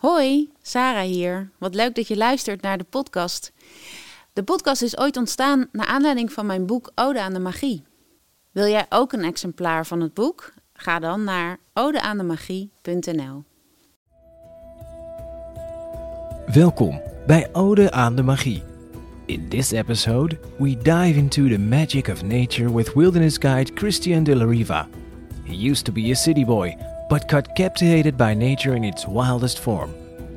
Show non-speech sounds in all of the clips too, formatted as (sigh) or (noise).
Hoi, Sarah hier. Wat leuk dat je luistert naar de podcast. De podcast is ooit ontstaan naar aanleiding van mijn boek Ode aan de Magie. Wil jij ook een exemplaar van het boek? Ga dan naar odeaandemagie.nl. Welkom bij Ode aan de Magie. In this episode, we dive into the magic of nature with wilderness guide Christian de la Riva. He used to be a city boy, but got captivated by nature in its wildest form.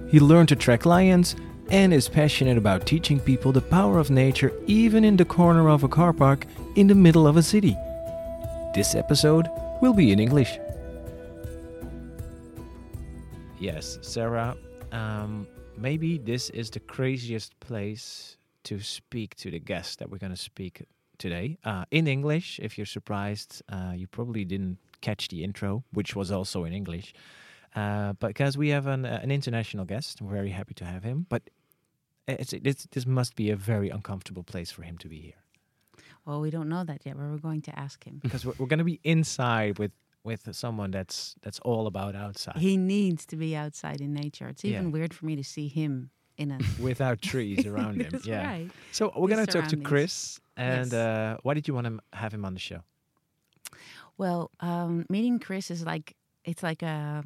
He learned to track lions and is passionate about teaching people the power of nature even in the corner of a car park in the middle of a city. This episode will be in English. Yes, Sara, um, maybe this is the craziest place to speak to the guest that we're going to speak today uh, in English. If you're surprised, uh, you probably didn't catch the intro, which was also in English. Uh, because we have an, uh, an international guest, we're very happy to have him. But it's, it's, this must be a very uncomfortable place for him to be here. Well, we don't know that yet, but we're going to ask him. (laughs) because we're, we're going to be inside with with someone that's that's all about outside He needs to be outside in nature. It's even Yeah. weird for me to see him in a. (laughs) without trees (laughs) around him. Yeah. right. So we're going to talk to. Chris. And Yes. uh, why did you want to have him on the show? Well, um, meeting Chris is like it's like a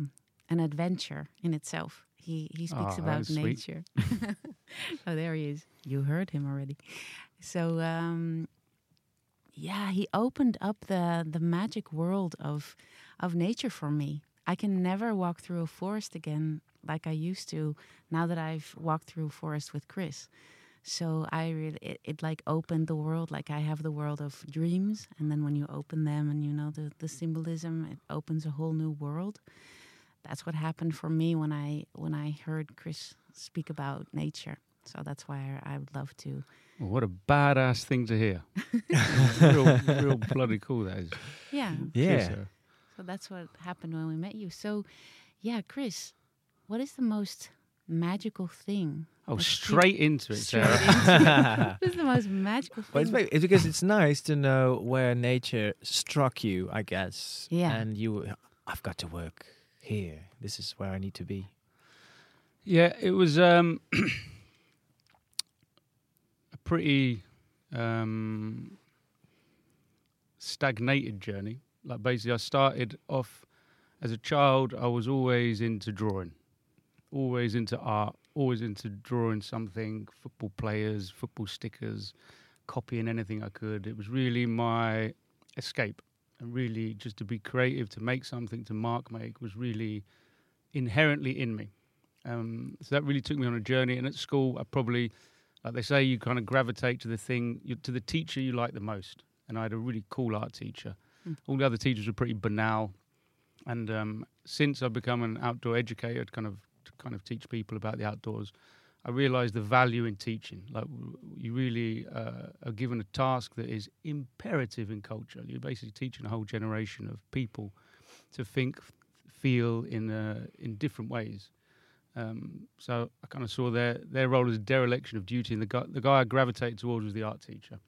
an adventure in itself. He he speaks Oh, about nature. (laughs) oh, there he is. You heard him already. So um, yeah, he opened up the the magic world of of nature for me. I can never walk through a forest again like I used to now that I've walked through a forest with Chris. So I really it, it like opened the world like I have the world of dreams and then when you open them and you know the the symbolism it opens a whole new world. That's what happened for me when I when I heard Chris speak about nature. So that's why I, I would love to Well, what a badass thing to hear. (laughs) real, real bloody cool that is. yeah. Yeah. Cheers, So that's what happened when we met you. So yeah, Chris, what is the most magical thing? Oh, that you- straight into it, Straight Sara. into it. (laughs) What is the most magical But it's, thing? maybe- it's because it's nice to know where nature struck you, I guess. Yeah. And you, I've got to work here. This is where I need to be. Yeah, it was um, (clears throat) a pretty um, stagnated journey. Like basically, I started off as a child. I was always into drawing, always into art, always into drawing something. Football players, football stickers, copying anything I could. It was really my escape, and really just to be creative, to make something, to mark make was really inherently in me. Um, so that really took me on a journey. And at school, I probably, like they say, you kind of gravitate to the thing, you, to the teacher you like the most. And I had a really cool art teacher. Mm. All the other teachers were pretty banal. And um, since I've become an outdoor educator, to kind of kind of teach people about the outdoors, I realised the value in teaching. Like you really uh, are given a task that is imperative in culture. You're basically teaching a whole generation of people to think, feel in uh, in different ways. Um, so I kind of saw their their role as a dereliction of duty, and the guy the guy I gravitated towards was the art teacher.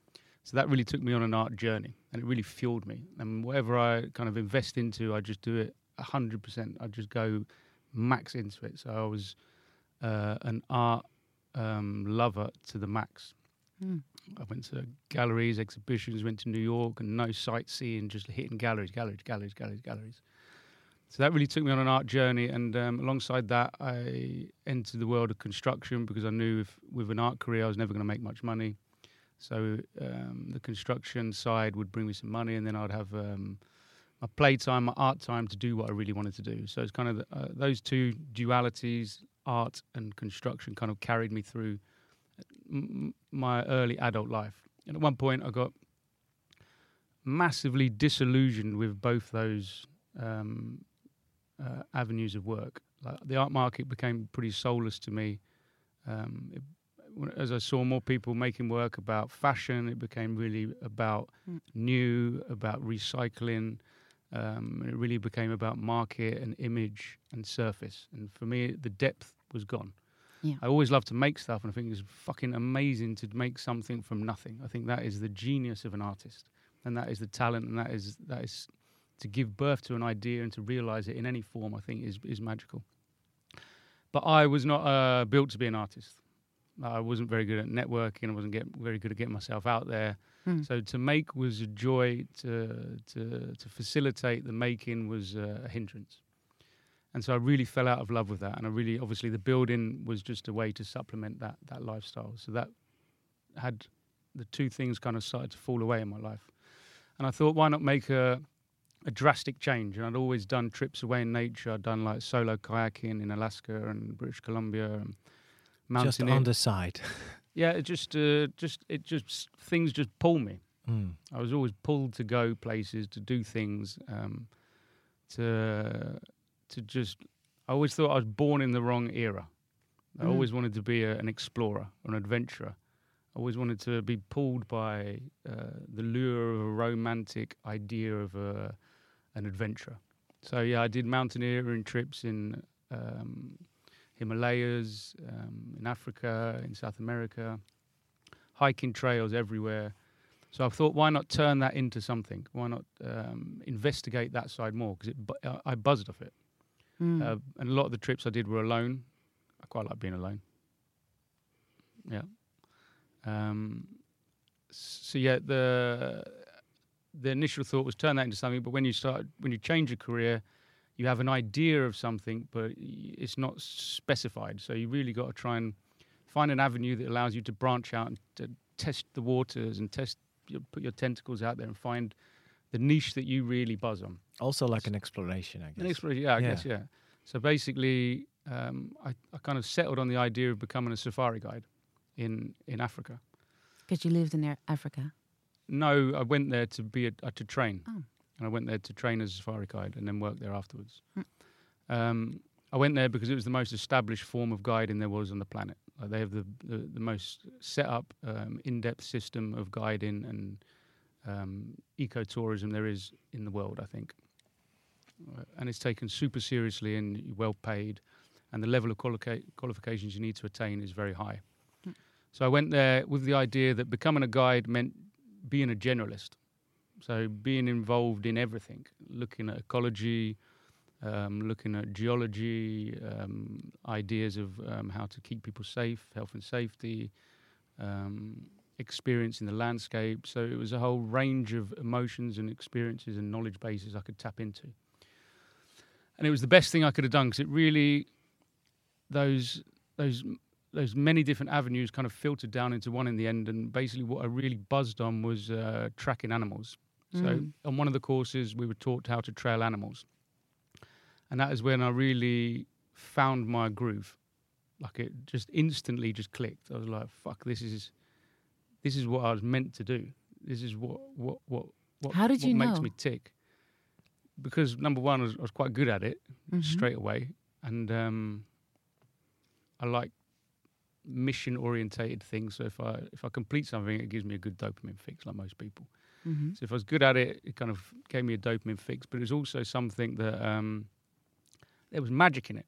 So that really took me on an art journey, and it really fueled me. And whatever I kind of invest into, I just do it hundred percent. I just go max into it. So I was uh, an art um, lover to the max. Mm. I went to galleries, exhibitions, went to New York, and no sightseeing, just hitting galleries, galleries, galleries, galleries, galleries. So that really took me on an art journey, and um, alongside that, I entered the world of construction because I knew if, with an art career I was never going to make much money. So um, the construction side would bring me some money, and then I'd have um, my playtime, my art time to do what I really wanted to do. So it's kind of the, uh, those two dualities, art and construction, kind of carried me through m- m- my early adult life. And at one point, I got massively disillusioned with both those um, uh, avenues of work. Like the art market became pretty soulless to me. Um, it, as I saw more people making work about fashion, it became really about Mm. new, about recycling. Um, it really became about market and image and surface. And for me, the depth was gone. Yeah. I always love to make stuff, and I think it's fucking amazing to make something from nothing. I think that is the genius of an artist, and that is the talent, and that is that is to give birth to an idea and to realize it in any form. I think is is magical. but I was not uh, built to be an artist. I wasn't very good at networking. I wasn't get, very good at getting myself out there. Hmm. So to make was a joy. To to to facilitate the making was uh, a hindrance. And so I really fell out of love with that. And I really, obviously, the building was just a way to supplement that that lifestyle. So that had the two things kind of started to fall away in my life. And I thought, why not make a a drastic change? And I'd always done trips away in nature. I'd done like solo kayaking in Alaska and British Columbia and Just on the side. (laughs) yeah, it just uh, just it just things just pull me. Mm. I was always pulled to go places, to do things, um, to to just. I always thought I was born in the wrong era. I Mm. always wanted to be a, an explorer, an adventurer. I always wanted to be pulled by uh, the lure of a romantic idea of a, an adventure. So yeah, I did mountaineering trips in um, Himalayas, um, in Africa, in South America, hiking trails everywhere. So I thought, why not turn that into something? Why not um, investigate that side more? Because bu- uh, I buzzed off it. Mm. Uh, and a lot of the trips I did were alone. I quite like being alone. Yeah. Um, so yeah, the the initial thought was turn that into something, but when you start when you change your career, you have an idea of something, but it's not specified. So you really got to try and find an avenue that allows you to branch out and to test the waters and test your, put your tentacles out there and find the niche that you really buzz on. Also like an exploration, I guess. An exploration, yeah, I Yeah. guess, yeah. So basically, um, I, I kind of settled on the idea of becoming a safari guide in in Africa. Because you lived in Ar- Africa. No, I went there to be a, uh, to train, Oh. And I went there to train as a safari guide, and then work there afterwards. Hmm. Um, I went there because it was the most established form of guiding there was on the planet. Like they have the the, the most set up, um, in depth system of guiding and um, ecotourism there is in the world. I think, Uh, and it's taken super seriously and well paid, and the level of qualica- qualifications you need to attain is very high. Hmm. So I went there with the idea that becoming a guide meant being a generalist. So being involved in everything, looking at ecology, um, looking at geology, um, ideas of um, how to keep people safe, health and safety, um, experiencing the landscape. So it was a whole range of emotions and experiences and knowledge bases I could tap into. And it was the best thing I could have done because it really, those those those many different avenues kind of filtered down into one in the end. And basically, what I really buzzed on was uh, tracking animals. So Mm. on one of the courses, we were taught how to trail animals, and that is when I really found my groove. Like it just instantly just clicked. I was like, "Fuck, this is this is what I was meant to do. This is what what what what, How did what you makes know? me tick." Because number one, I was, I was quite good at it Mhm. straight away, and um, I like mission orientated things. So if I if I complete something, it gives me a good dopamine fix, like most people. Mhm. So if I was good at it, it kind of gave me a dopamine fix. But it was also something that um, there was magic in it.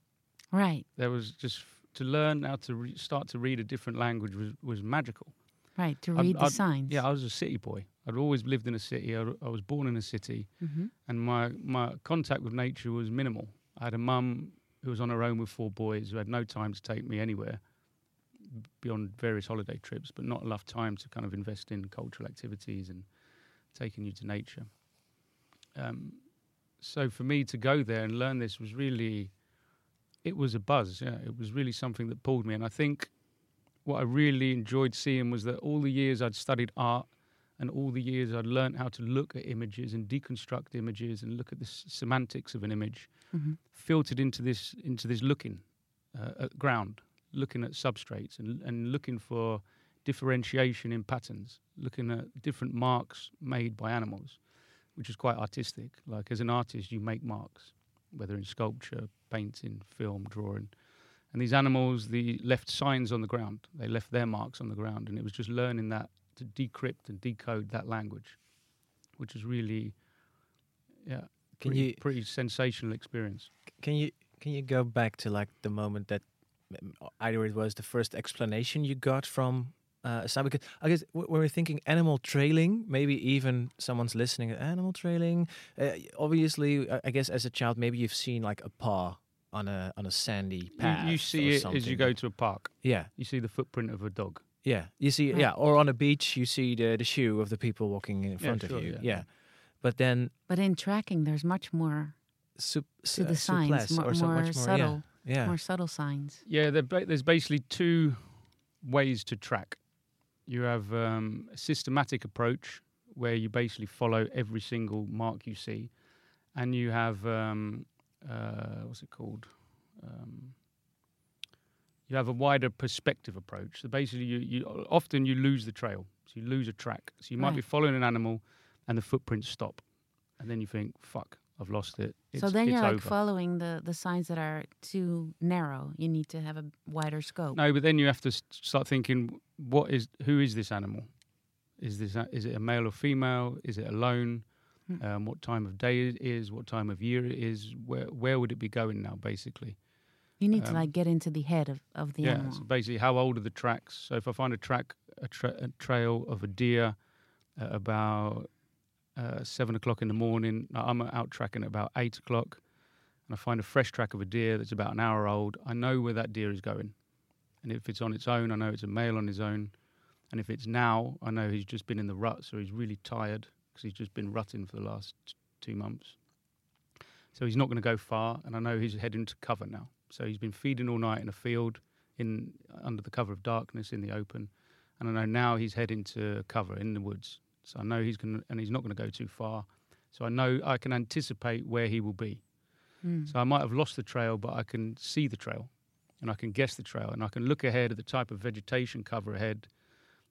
Right, There was just to learn how to re- start to read a different language was, was magical. right. To I'd- read the I'd- signs. Yeah, I was a city boy. I'd always lived in a city. I, I was born in a city, hmm and my my contact with nature was minimal. I had a mum who was on her own with four boys who had no time to take me anywhere beyond various holiday trips, but not enough time to kind of invest in cultural activities and taking you to nature. Um, so for me to go there and learn this was really, it was a buzz. Yeah, it was really something that pulled me, and I think what I really enjoyed seeing was that all the years I'd studied art and all the years I'd learned how to look at images and deconstruct images and look at the s- semantics of an image, hmm filtered into this into this looking uh, at ground, looking at substrates and and looking for differentiation in patterns, looking at different marks made by animals, which is quite artistic. Like as an artist, you make marks, whether in sculpture, painting, film, drawing. And these animals, they left signs on the ground. They left their marks on the ground, and it was just learning that to decrypt and decode that language, which was really, yeah, Can pretty, you pretty sensational experience. can you can you go back to like the moment that either it was the first explanation you got from uh, Sam? Because I guess when we're thinking animal trailing, maybe even someone's listening. Animal trailing. Uh, obviously, I- I guess as a child, maybe you've seen like a paw on a on a sandy path. you see or it as you go to a park. Yeah, You see the footprint of a dog. yeah. You see, yeah, or on a beach, you see the the shoe of the people walking in front sure, of you. yeah. Yeah. but then But in tracking, there's much more sup, to the signs, souplesse more, or so more much more. subtle, Yeah, yeah. more subtle signs. Yeah, ba- there's basically two ways to track. You have um, a systematic approach where you basically follow every single mark you see, and you have um, uh, what's it called? Um, you have a wider perspective approach. So basically, you, you often you lose the trail, so you lose a track. So you might be following an animal, and the footprints stop, and then you think, "Fuck, I've lost it." It's, so then you're like over. following the, the signs that are too narrow. You need to have a wider scope. No, but then you have to start thinking, what is who is this animal? Is this is it a male or female? Is it alone? Hmm. Um, what time of day it is? What time of year it is? Where where would it be going now? Basically, You need to um, like get into the head of, of the yeah. animal. So basically, how old are the tracks? So if I find a track, a, tra- a trail of a deer at about uh, seven o'clock in the morning, I'm out tracking at about eight o'clock, and I find a fresh track of a deer that's about an hour old. I know where that deer is going, and if it's on its own, I know it's a male on his own, and if it's now, I know he's just been in the rut, so he's really tired because he's just been rutting for the last two months. So he's not going to go far, and I know he's heading to cover now. So he's been feeding all night in a field, in under the cover of darkness in the open, and I know now he's heading to cover in the woods. So I know he's going, to and he's not going to go too far. So I know I can anticipate where he will be. Hmm. So I might have lost the trail, but I can see the trail, and I can guess the trail, and I can look ahead at the type of vegetation cover ahead.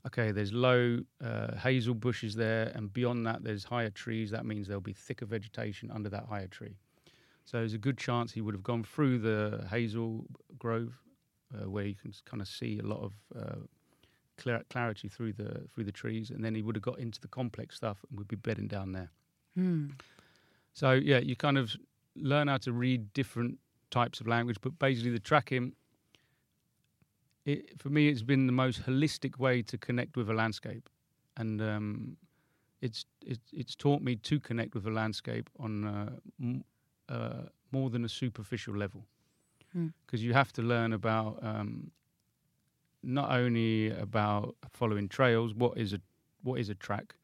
Okay, there's low uh, hazel bushes there, and beyond that, there's higher trees. That means there'll be thicker vegetation under that higher tree. So there's a good chance he would have gone through the hazel grove, uh, where you can kind of see a lot of uh, clar- clarity through the through the trees, and then he would have got into the complex stuff and would be bedding down there. Hmm. So yeah, you kind of learn how to read different types of language, but basically the tracking. It, for me, it's been the most holistic way to connect with a landscape, and um, it's it's it's taught me to connect with a landscape on uh, m- uh, more than a superficial level, Hmm. because you have to learn about um, not only about following trails, what is a what is a track,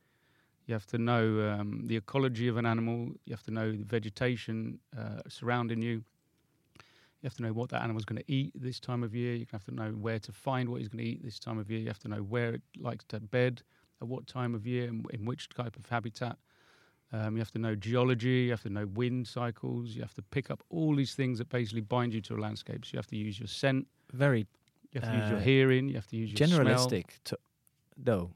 you have to know um, the ecology of an animal. You have to know the vegetation uh, surrounding you. You have to know what that animal's going to eat this time of year. You have to know where to find what he's going to eat this time of year. You have to know where it likes to bed, at what time of year, and in which type of habitat. Um, you have to know geology. You have to know wind cycles. You have to pick up all these things that basically bind you to a landscape. So you have to use your scent. Very You have to use your Uh, hearing. You have to use your generalistic, to, though,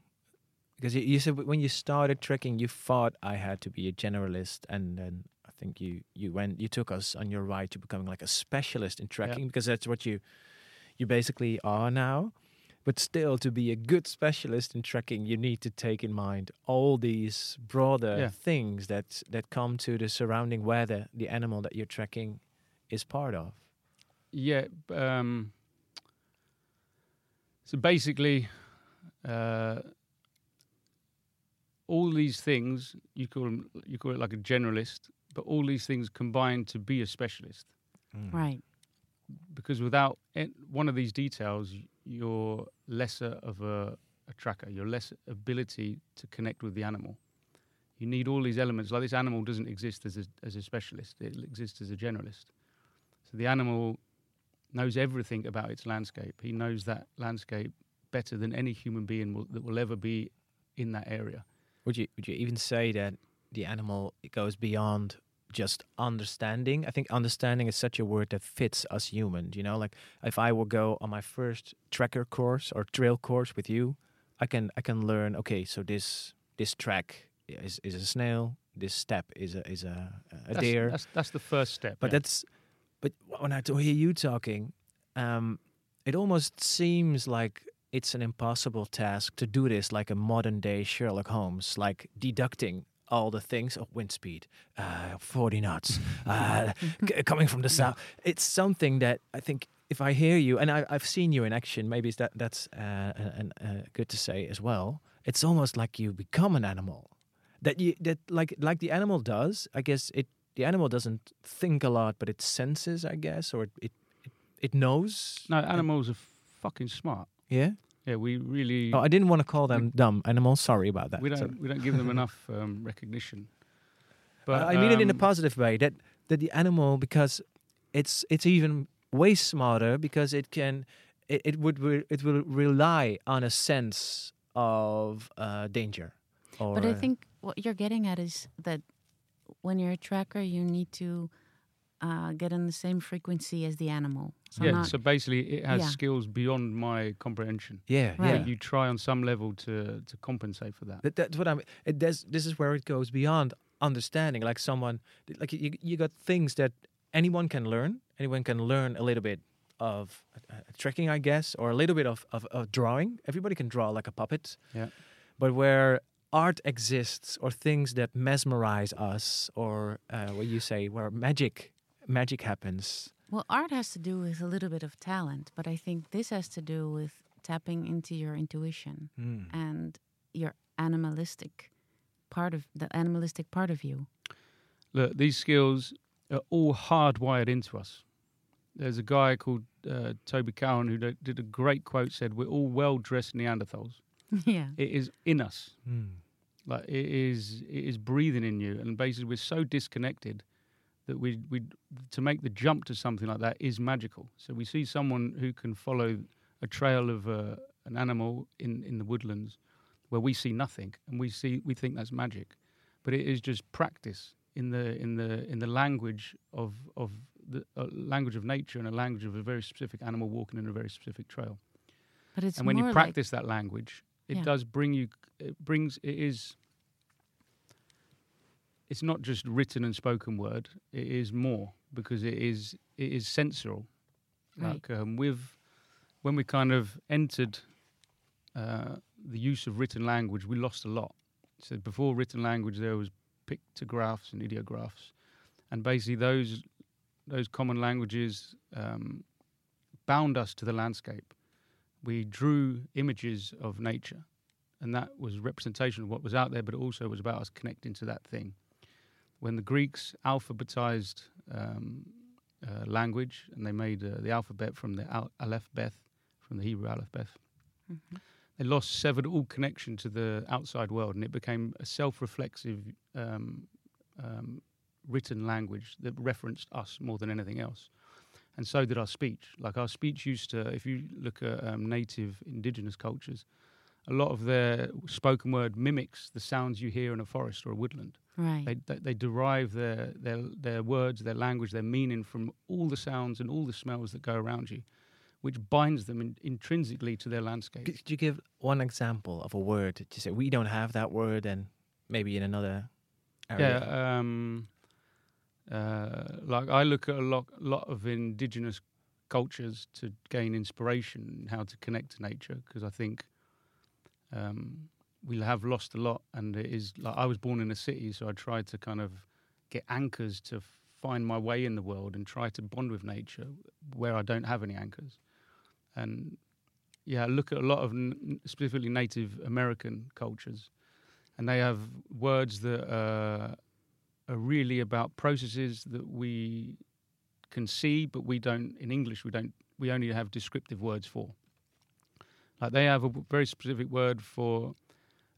because you, you said when you started trekking, you thought I had to be a generalist, and then I think you you went you took us on your ride to becoming like a specialist in trekking because that's what you you basically are now. But still, to be a good specialist in trekking, you need to take in mind all these broader Yeah. things that that come to the surrounding where the, the animal that you're trekking is part of. Yeah. b- Um, so basically, uh, all these things you call 'em- you call it like a generalist, but all these things combine to be a specialist. Right. Because without it, one of these details, you're lesser of a, a tracker. You're less ability to connect with the animal. You need all these elements. Like this animal doesn't exist as a, as a specialist; it exists as a generalist. So the animal knows everything about its landscape. He knows that landscape better than any human being will, that will ever be in that area. Would you would you even say that the animal goes beyond just understanding? I think understanding is such a word that fits us humans. You know, like if I will go on my first tracker course or trail course with you, I can I can learn. Okay, so this this track is is a snail. This step is a is a, a That's, deer. That's, that's the first step. But yeah. that's but when I hear you talking, um, it almost seems like it's an impossible task to do this like a modern day Sherlock Holmes, like deducting all the things of wind speed, uh, 40 knots, uh, (laughs) c- coming from the south. It's something that I think if I hear you, and I, I've seen you in action, maybe that that's uh, and uh, good to say as well. It's almost like you become an animal that you that like like the animal does. I guess it the animal doesn't think a lot, but it senses, I guess, or it it, it, it knows. No, animals are fucking smart. Yeah. Yeah, we really Oh, I didn't want to call them dumb animals. Sorry about that. we don't So- we don't give them enough um, recognition. But I mean it in a um, positive way that that the animal because it's it's even way smarter because it can it, it would re, it will rely on a sense of uh, danger. Or, But I think what you're getting at is that when you're a tracker, you need to uh, get on the same frequency as the animal. So yeah, not, so basically it has Yeah. skills beyond my comprehension. yeah, Right. yeah. You try on some level to to compensate for that. That, that's what I'm. It does. This is where it goes beyond understanding. Like someone, like you, you got things that anyone can learn. Anyone can learn a little bit of uh, tricking, I guess, or a little bit of, of, of drawing. Everybody can draw like a puppet. Yeah. But where art exists, or things that mesmerize us, or uh, what you say, where magic, magic happens. well, art has to do with a little bit of talent, but I think this has to do with tapping into your intuition Mm. and your animalistic part of the animalistic part of you. Look, these skills are all hardwired into us. There's a guy called uh, Toby Cowan who did did a great quote. Said, "We're all well-dressed Neanderthals. (laughs) yeah. It is in us. Mm. Like it is, it is breathing in you. And basically, we're so disconnected that we we to make the jump to something like that is magical. So we see someone who can follow a trail of uh, an animal in in the woodlands where we see nothing, and we see we think that's magic, but it is just practice in the in the in the language of of the uh, language of nature and a language of a very specific animal walking in a very specific trail. But it's and when you more practice that language, it Yeah. does bring you. It brings. It is. It's not just written and spoken word. It is more because it is. It is sensorial. Right. Like um, with, when we kind of entered uh, the use of written language, we lost a lot. So before written language, there was pictographs and ideographs, and basically those those common languages um, bound us to the landscape. We drew images of nature, and that was representation of what was out there, but it also was about us connecting to that thing. When the Greeks alphabetized um, uh, language, and they made uh, the alphabet from the al- Aleph Beth, from the Hebrew Aleph Beth, Mhm. they lost severed all connection to the outside world, and it became a self-reflexive um, um, written language that referenced us more than anything else. And so did our speech. Like our speech used to, if you look at um, native indigenous cultures, a lot of their spoken word mimics the sounds you hear in a forest or a woodland. right. They, they, they derive their, their, their words, their language, their meaning from all the sounds and all the smells that go around you, which binds them in, intrinsically to their landscape. Could you give one example of a word to say we don't have that word, and maybe in another area? Yeah, um, uh, like I look at a lot, lot of indigenous cultures to gain inspiration in how to connect to nature because I think um, we have lost a lot, and it is like I was born in a city, so I tried to kind of get anchors to find my way in the world and try to bond with nature where I don't have any anchors, and yeah, look at a lot of specifically Native American cultures, and they have words that uh, are really about processes that we can see, but we don't. In English, we don't. We only have descriptive words for. Like they have a very specific word for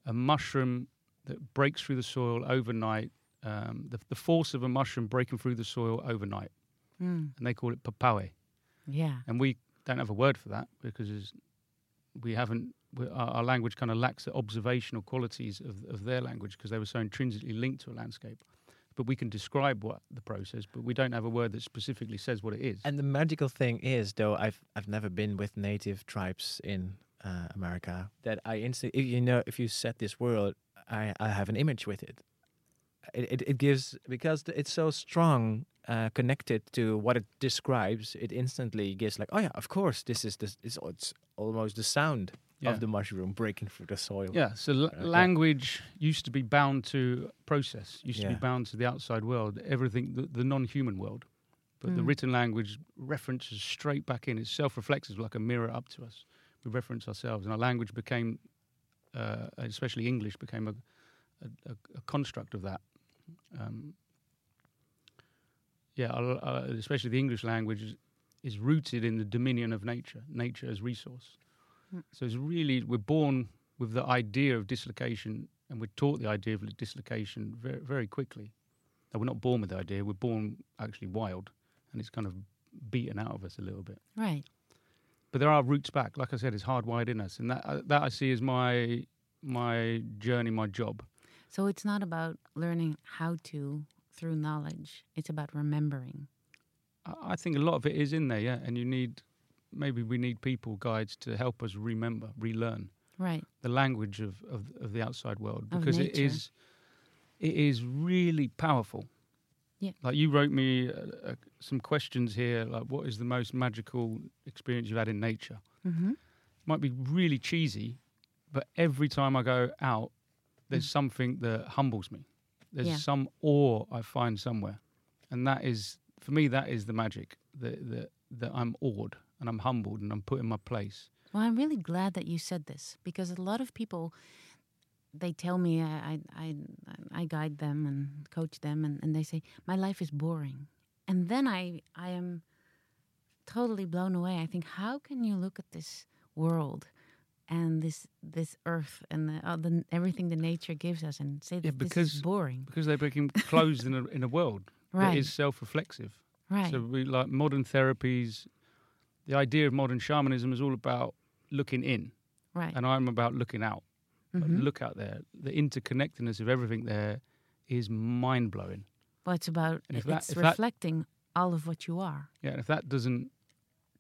a mushroom that breaks through the soil overnight. Um, the, the force of a mushroom breaking through the soil overnight, Mm. and they call it puhpowee. Yeah. And we don't have a word for that because we haven't. We, our, our language kind of lacks the observational qualities of, of their language because they were so intrinsically linked to a landscape. But we can describe what the process, but we don't have a word that specifically says what it is. And the magical thing is, though, I've I've never been with native tribes in uh, America. That I instantly, you know, if you set this word, I I have an image with it. It it, it gives because it's so strong, uh, connected to what it describes. It instantly gives like, oh yeah, of course, this is this. It's, it's almost the sound Yeah. of the mushroom breaking through the soil. Yeah, so l- yeah. language used to be bound to process, used to be bound to the outside world, everything, the, the non human world. But the Mm. written language references straight back in. It's self reflexive, like a mirror up to us. We reference ourselves, and our language became, uh, especially English, became a, a, a, a construct of that. Um, yeah, I- I- especially the English language is, is rooted in the dominion of nature, nature as resource. So it's really we're born with the idea of dislocation, and we're taught the idea of dislocation very very quickly. Now, we're not born with the idea; we're born actually wild, and it's kind of beaten out of us a little bit. Right. But there are roots back. Like I said, it's hardwired in us, and that uh, that I see as my my journey, my job. So it's not about learning how to through knowledge. It's about remembering. I think a lot of it is in there, yeah. And you need maybe we need people guides to help us remember, relearn Right. the language of, of, of the outside world because it is it is really powerful. Yeah. Like you wrote me uh, uh, some questions here, like what is the most magical experience you've had in nature? Mm-hmm. Might be really cheesy, but every time I go out, there's something that humbles me. There's Mm. Yeah. some awe I find somewhere, and that is for me that is the magic. That that that I'm awed and I'm humbled and I'm put in my place. Well, I'm really glad that you said this because a lot of people, they tell me I, I, I, guide them and coach them, and, and they say my life is boring, and then I, I am totally blown away. I think how can you look at this world and this this earth and the, uh, the everything the nature gives us and say that Yeah, this because- is boring, because they become closed in a in a world (laughs) right? that is self-reflexive. right. So we like modern therapies. The idea of modern shamanism is all about looking in, right. and I'm about looking out. Mhm. Look out there. The interconnectedness of everything there is mind blowing. Well, it's about that- it's that- reflecting all of what you are. Yeah, and if that doesn't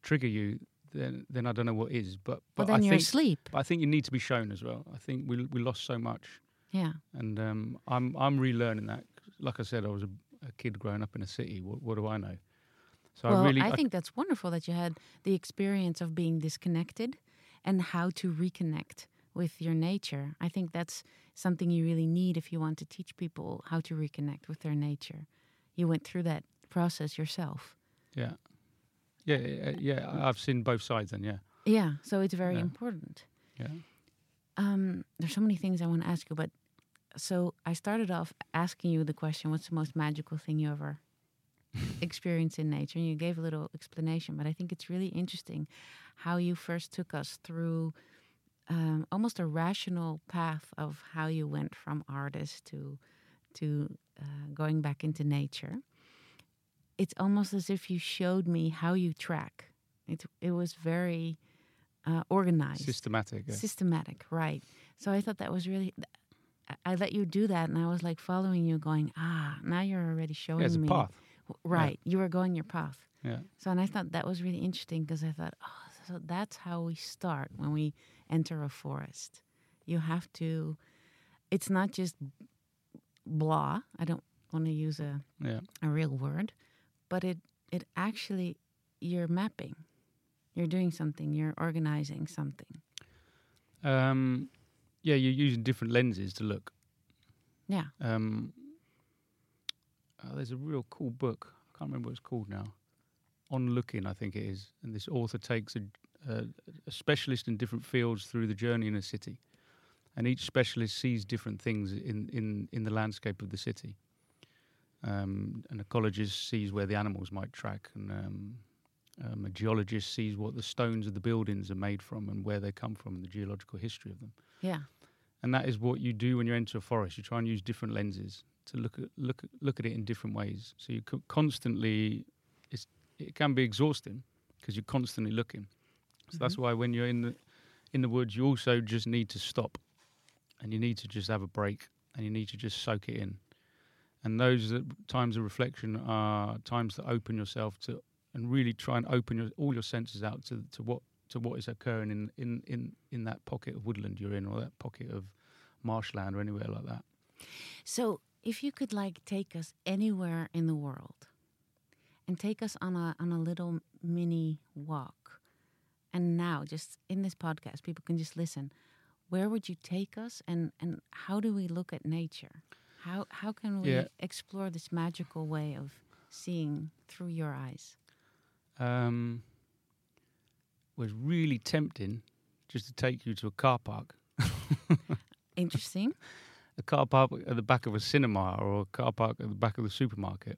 trigger you, then then I don't know what is. But Well, but then I you're think asleep. but I think you need to be shown as well. I think we we lost so much, Yeah. and um, I'm I'm relearning that. Like I said, I was a, a kid growing up in a city. What, what do I know? So well, I really I think that's wonderful that you had the experience of being disconnected and how to reconnect with your nature. I think that's something you really need if you want to teach people how to reconnect with their nature. You went through that process yourself. yeah, yeah, yeah, yeah. I've seen both sides. Then yeah, Yeah, so it's very Yeah. important. yeah. Um, there's so many things I want to ask you, but so I started off asking you the question, what's the most magical thing you ever experienced in nature? And you gave a little explanation, but I think it's really interesting how you first took us through um, almost a rational path of how you went from artist to to uh, going back into nature. It's almost as if you showed me how you track. It it was very uh, organized Systematic. Yeah. systematic right so i thought that was really I- i let you do that and i was like following you going ah now you're already showing Yeah, it's a me path. Right you were going your path Yeah. so and i thought that was really interesting because i thought oh so that's how we start when we enter a forest you have to it's not just blah i don't want to use a, Yeah. a real word but it it actually you're mapping you're doing something you're organizing something Um, yeah, you're using different lenses to look. yeah Um, uh, there's a real cool book. I can't remember what it's called now. On Looking, I think it is. And this author takes a, a, a specialist in different fields through the journey in a city. And each specialist sees different things in, in, in the landscape of the city. Um, an ecologist sees where the animals might track, and um, um, a geologist sees what the stones of the buildings are made from and where they come from, and the geological history of them yeah and that is what you do when you enter a forest. You try and use different lenses to look at look look at it in different ways. So you constantly, it's, it can be exhausting because you're constantly looking. So that's mm-hmm. why when you're in the in the woods, you also just need to stop, and you need to just have a break, and you need to just soak it in. And those times of reflection are times that open yourself to and really try and open your, all your senses out to, to what to what is occurring in, in, in, in that pocket of woodland you're in or that pocket of marshland or anywhere like that. So, if you could like take us anywhere in the world and take us on a on a little mini walk, and now just in this podcast, people can just listen. Where would you take us, and and how do we look at nature? How how can we Yeah. explore this magical way of seeing through your eyes? Um, was really tempting just to take you to a car park, (laughs) Interesting. A car park at the back of a cinema or a car park at the back of the supermarket.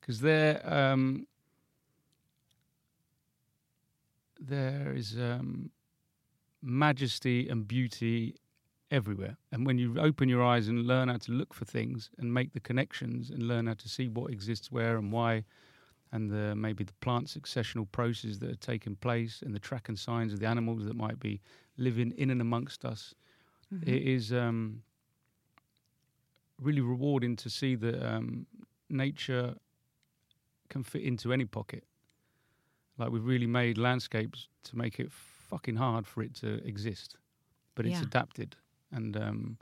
because there um, there is um, majesty and beauty everywhere. And when you open your eyes and learn how to look for things and make the connections and learn how to see what exists where and why, and the maybe the plant successional processes that are taking place and the track and signs of the animals that might be living in and amongst us, Mhm. it is um, really rewarding to see that um, nature can fit into any pocket. Like we've really made landscapes to make it fucking hard for it to exist, but it's Yeah. adapted. And um,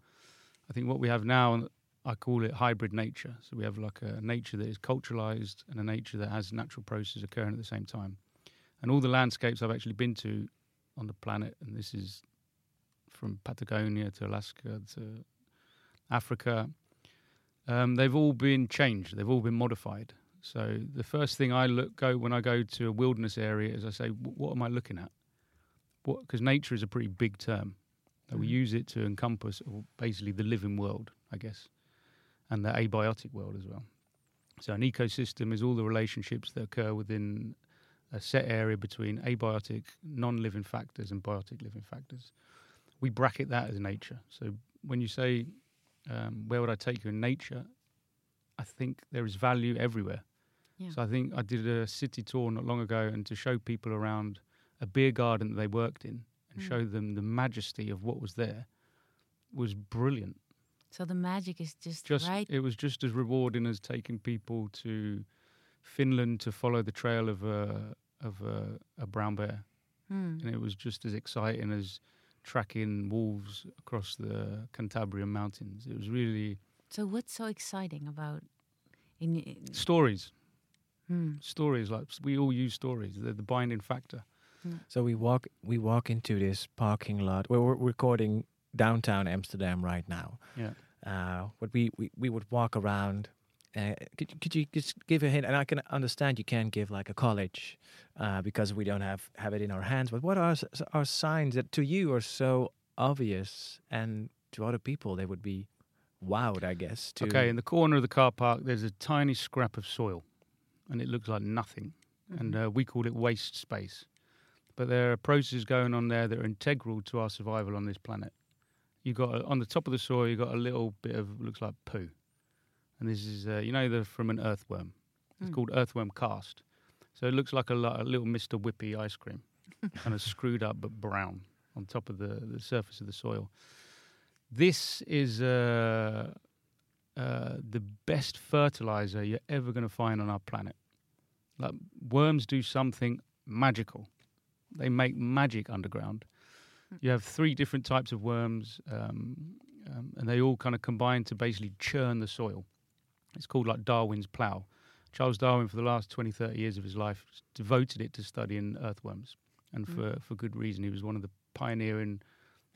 I think what we have now, I call it hybrid nature. So we have like a nature that is culturalized and a nature that has natural processes occurring at the same time. And all the landscapes I've actually been to on the planet, and this is from Patagonia to Alaska to Africa, um, they've all been changed. They've all been modified. So the first thing I look go when I go to a wilderness area is I say, what am I looking at? What because nature is a pretty big term. Uh, We use it to encompass basically the living world, I guess, and the abiotic world as well. So an ecosystem is all the relationships that occur within a set area between abiotic, non-living factors and biotic living factors. We bracket that as nature. So when you say, um, where would I take you in nature? I think there is value everywhere. Yeah. So I think I did a city tour not long ago, and to show people around a beer garden that they worked in and Mm. show them the majesty of what was there was brilliant. So the magic is just, Just right. it was just as rewarding as taking people to Finland to follow the trail of a of a, a brown bear, Hmm. and it was just as exciting as tracking wolves across the Cantabrian mountains. It was really So what's so exciting about in, in stories, hmm. stories. Like we all use stories; they're the binding factor. So we walk we walk into this parking lot. Well, we're recording downtown Amsterdam right now. Yeah. Uh, but we, we, we would walk around. Uh, could you- could you just give a hint? And I can understand you can't give like a college uh, because we don't have have it in our hands. But what are are signs that to you are so obvious and to other people they would be wowed? I guess. To, Okay, in the corner of the car park, there's a tiny scrap of soil, and it looks like nothing. and Mhm. uh, we call it waste space. But there are processes going on there that are integral to our survival on this planet. You've got on the top of the soil, you've got a little bit of looks like poo, and this is uh, you know the from an earthworm. It's Mm. called earthworm cast. So it looks like a, a little Mr. Whippy ice cream, (laughs) kind of screwed up but brown on top of the, the surface of the soil. This is uh, uh, the best fertilizer you're ever going to find on our planet. Like worms do something magical. They make magic underground. You have three different types of worms, um, um, and they all kind of combine to basically churn the soil. It's called like Darwin's plough. Charles Darwin, for the last 20, 30 years of his life, devoted it to studying earthworms, and Mm. for, for good reason. He was one of the pioneering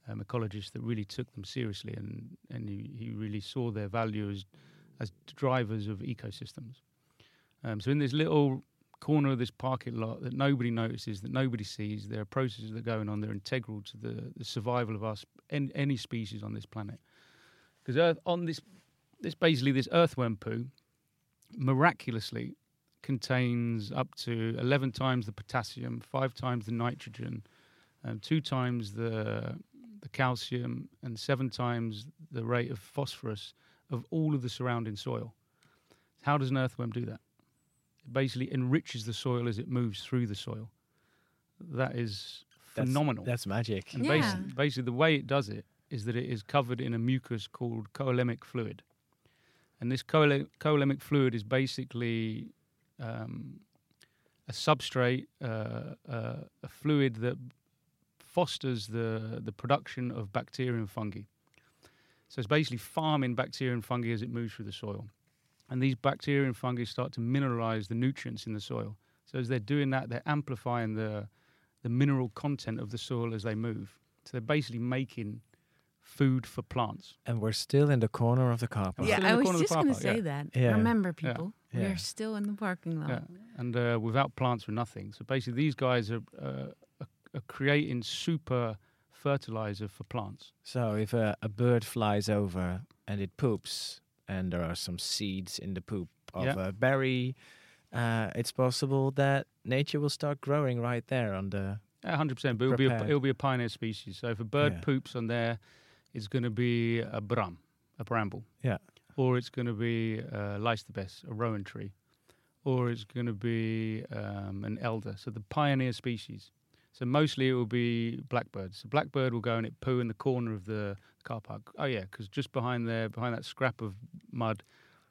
um, ecologists that really took them seriously, and, and he, he really saw their value as, as drivers of ecosystems. Um, so in this little corner of this parking lot that nobody notices, that nobody sees, there are processes that are going on. They're integral to the, the survival of us, any, any species on this planet. Because Earth, on this, this basically this earthworm poo, miraculously contains up to 11 times the potassium, five times the nitrogen, um, two times the the calcium, and seven times the rate of phosphorus of all of the surrounding soil. How does an earthworm do that? It basically enriches the soil as it moves through the soil. That is That's- phenomenal. That's magic. And Yeah. basi- basically, the way it does it is that it is covered in a mucus called coelomic fluid. And this coelomic fluid is basically um, a substrate, uh, uh, a fluid that fosters the, the production of bacteria and fungi. So it's basically farming bacteria and fungi as it moves through the soil. And these bacteria and fungi start to mineralize the nutrients in the soil. So as they're doing that, they're amplifying the, the mineral content of the soil as they move. So they're basically making food for plants. And we're still in the corner of the car park. Yeah, in I the was corner of the just car going to say yeah. that. Yeah. Remember, people, Yeah. we're still in the parking lot. Yeah. And uh, without plants, we're nothing. So basically, these guys are, uh, are, are creating super fertilizer for plants. So if a, a bird flies over and it poops, and there are some seeds in the poop of Yeah. a berry, uh, it's possible that nature will start growing right there on the. Hundred percent. But it'll be a, it'll be a pioneer species. So if a bird Yeah. poops on there, it's going to be a bram, a bramble. Yeah. Or it's going to be a lijsterbes, a rowan tree, or it's going to be um, an elder. So the pioneer species. So mostly it will be blackbirds. The blackbird will go and it poo in the corner of the car park. Oh yeah, because just behind there, behind that scrap of mud,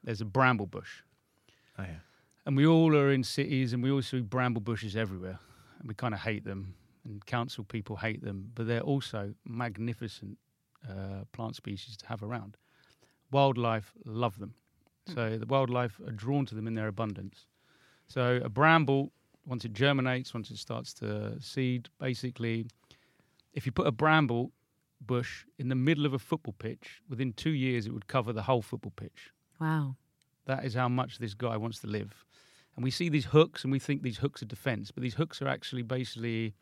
there's a bramble bush. Oh yeah. And we all are in cities and we all see bramble bushes everywhere. And we kind of hate them. And council people hate them. But they're also magnificent uh, plant species to have around. Wildlife love them. So the wildlife are drawn to them in their abundance. So a bramble, once it germinates, once it starts to seed, basically, if you put a bramble bush in the middle of a football pitch, within two years it would cover the whole football pitch. Wow. That is how much this guy wants to live. And we see these hooks and we think these hooks are defense, but these hooks are actually basically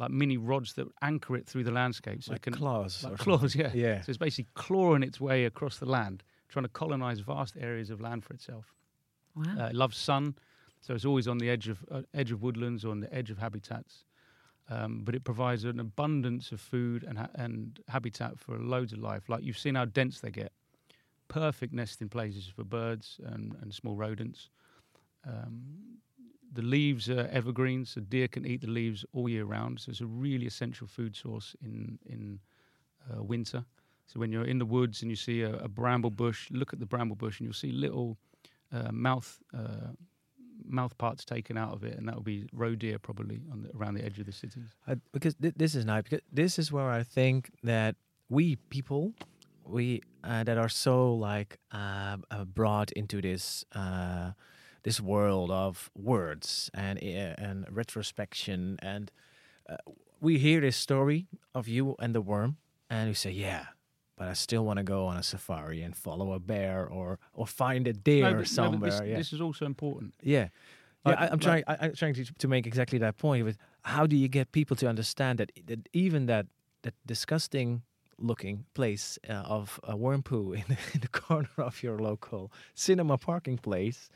like mini rods that anchor it through the landscape. So like it can, claws. like claws, yeah. Yeah. So it's basically clawing its way across the land, trying to colonize vast areas of land for itself. Wow. Uh, it loves sun, so it's always on the edge of uh, edge of woodlands or on the edge of habitats. Um, but it provides an abundance of food and ha- and habitat for loads of life. Like you've seen how dense they get. Perfect nesting places for birds and, and small rodents. Um, the leaves are evergreen, so deer can eat the leaves all year round. So it's a really essential food source in in uh, winter. So when you're in the woods and you see a, a bramble bush, look at the bramble bush and you'll see little uh, mouth uh, mouth parts taken out of it, and that will be roe deer probably on the, around the edge of the cities. Uh, because th- this is nice. Because this is where I think that we people, we uh, that are so like uh, brought into this uh, this world of words and uh, and retrospection, and uh, we hear this story of you and the worm, and we say, yeah. But I still want to go on a safari and follow a bear or or find a deer No, but- no, somewhere. this, yeah. this is also important. Yeah. Yeah, Like- I, I'm like- trying. I, I'm trying to, to make exactly that point. With how do you get people to understand that that even that that disgusting looking place uh, of a worm poo (laughs) in in the corner of your local cinema parking place,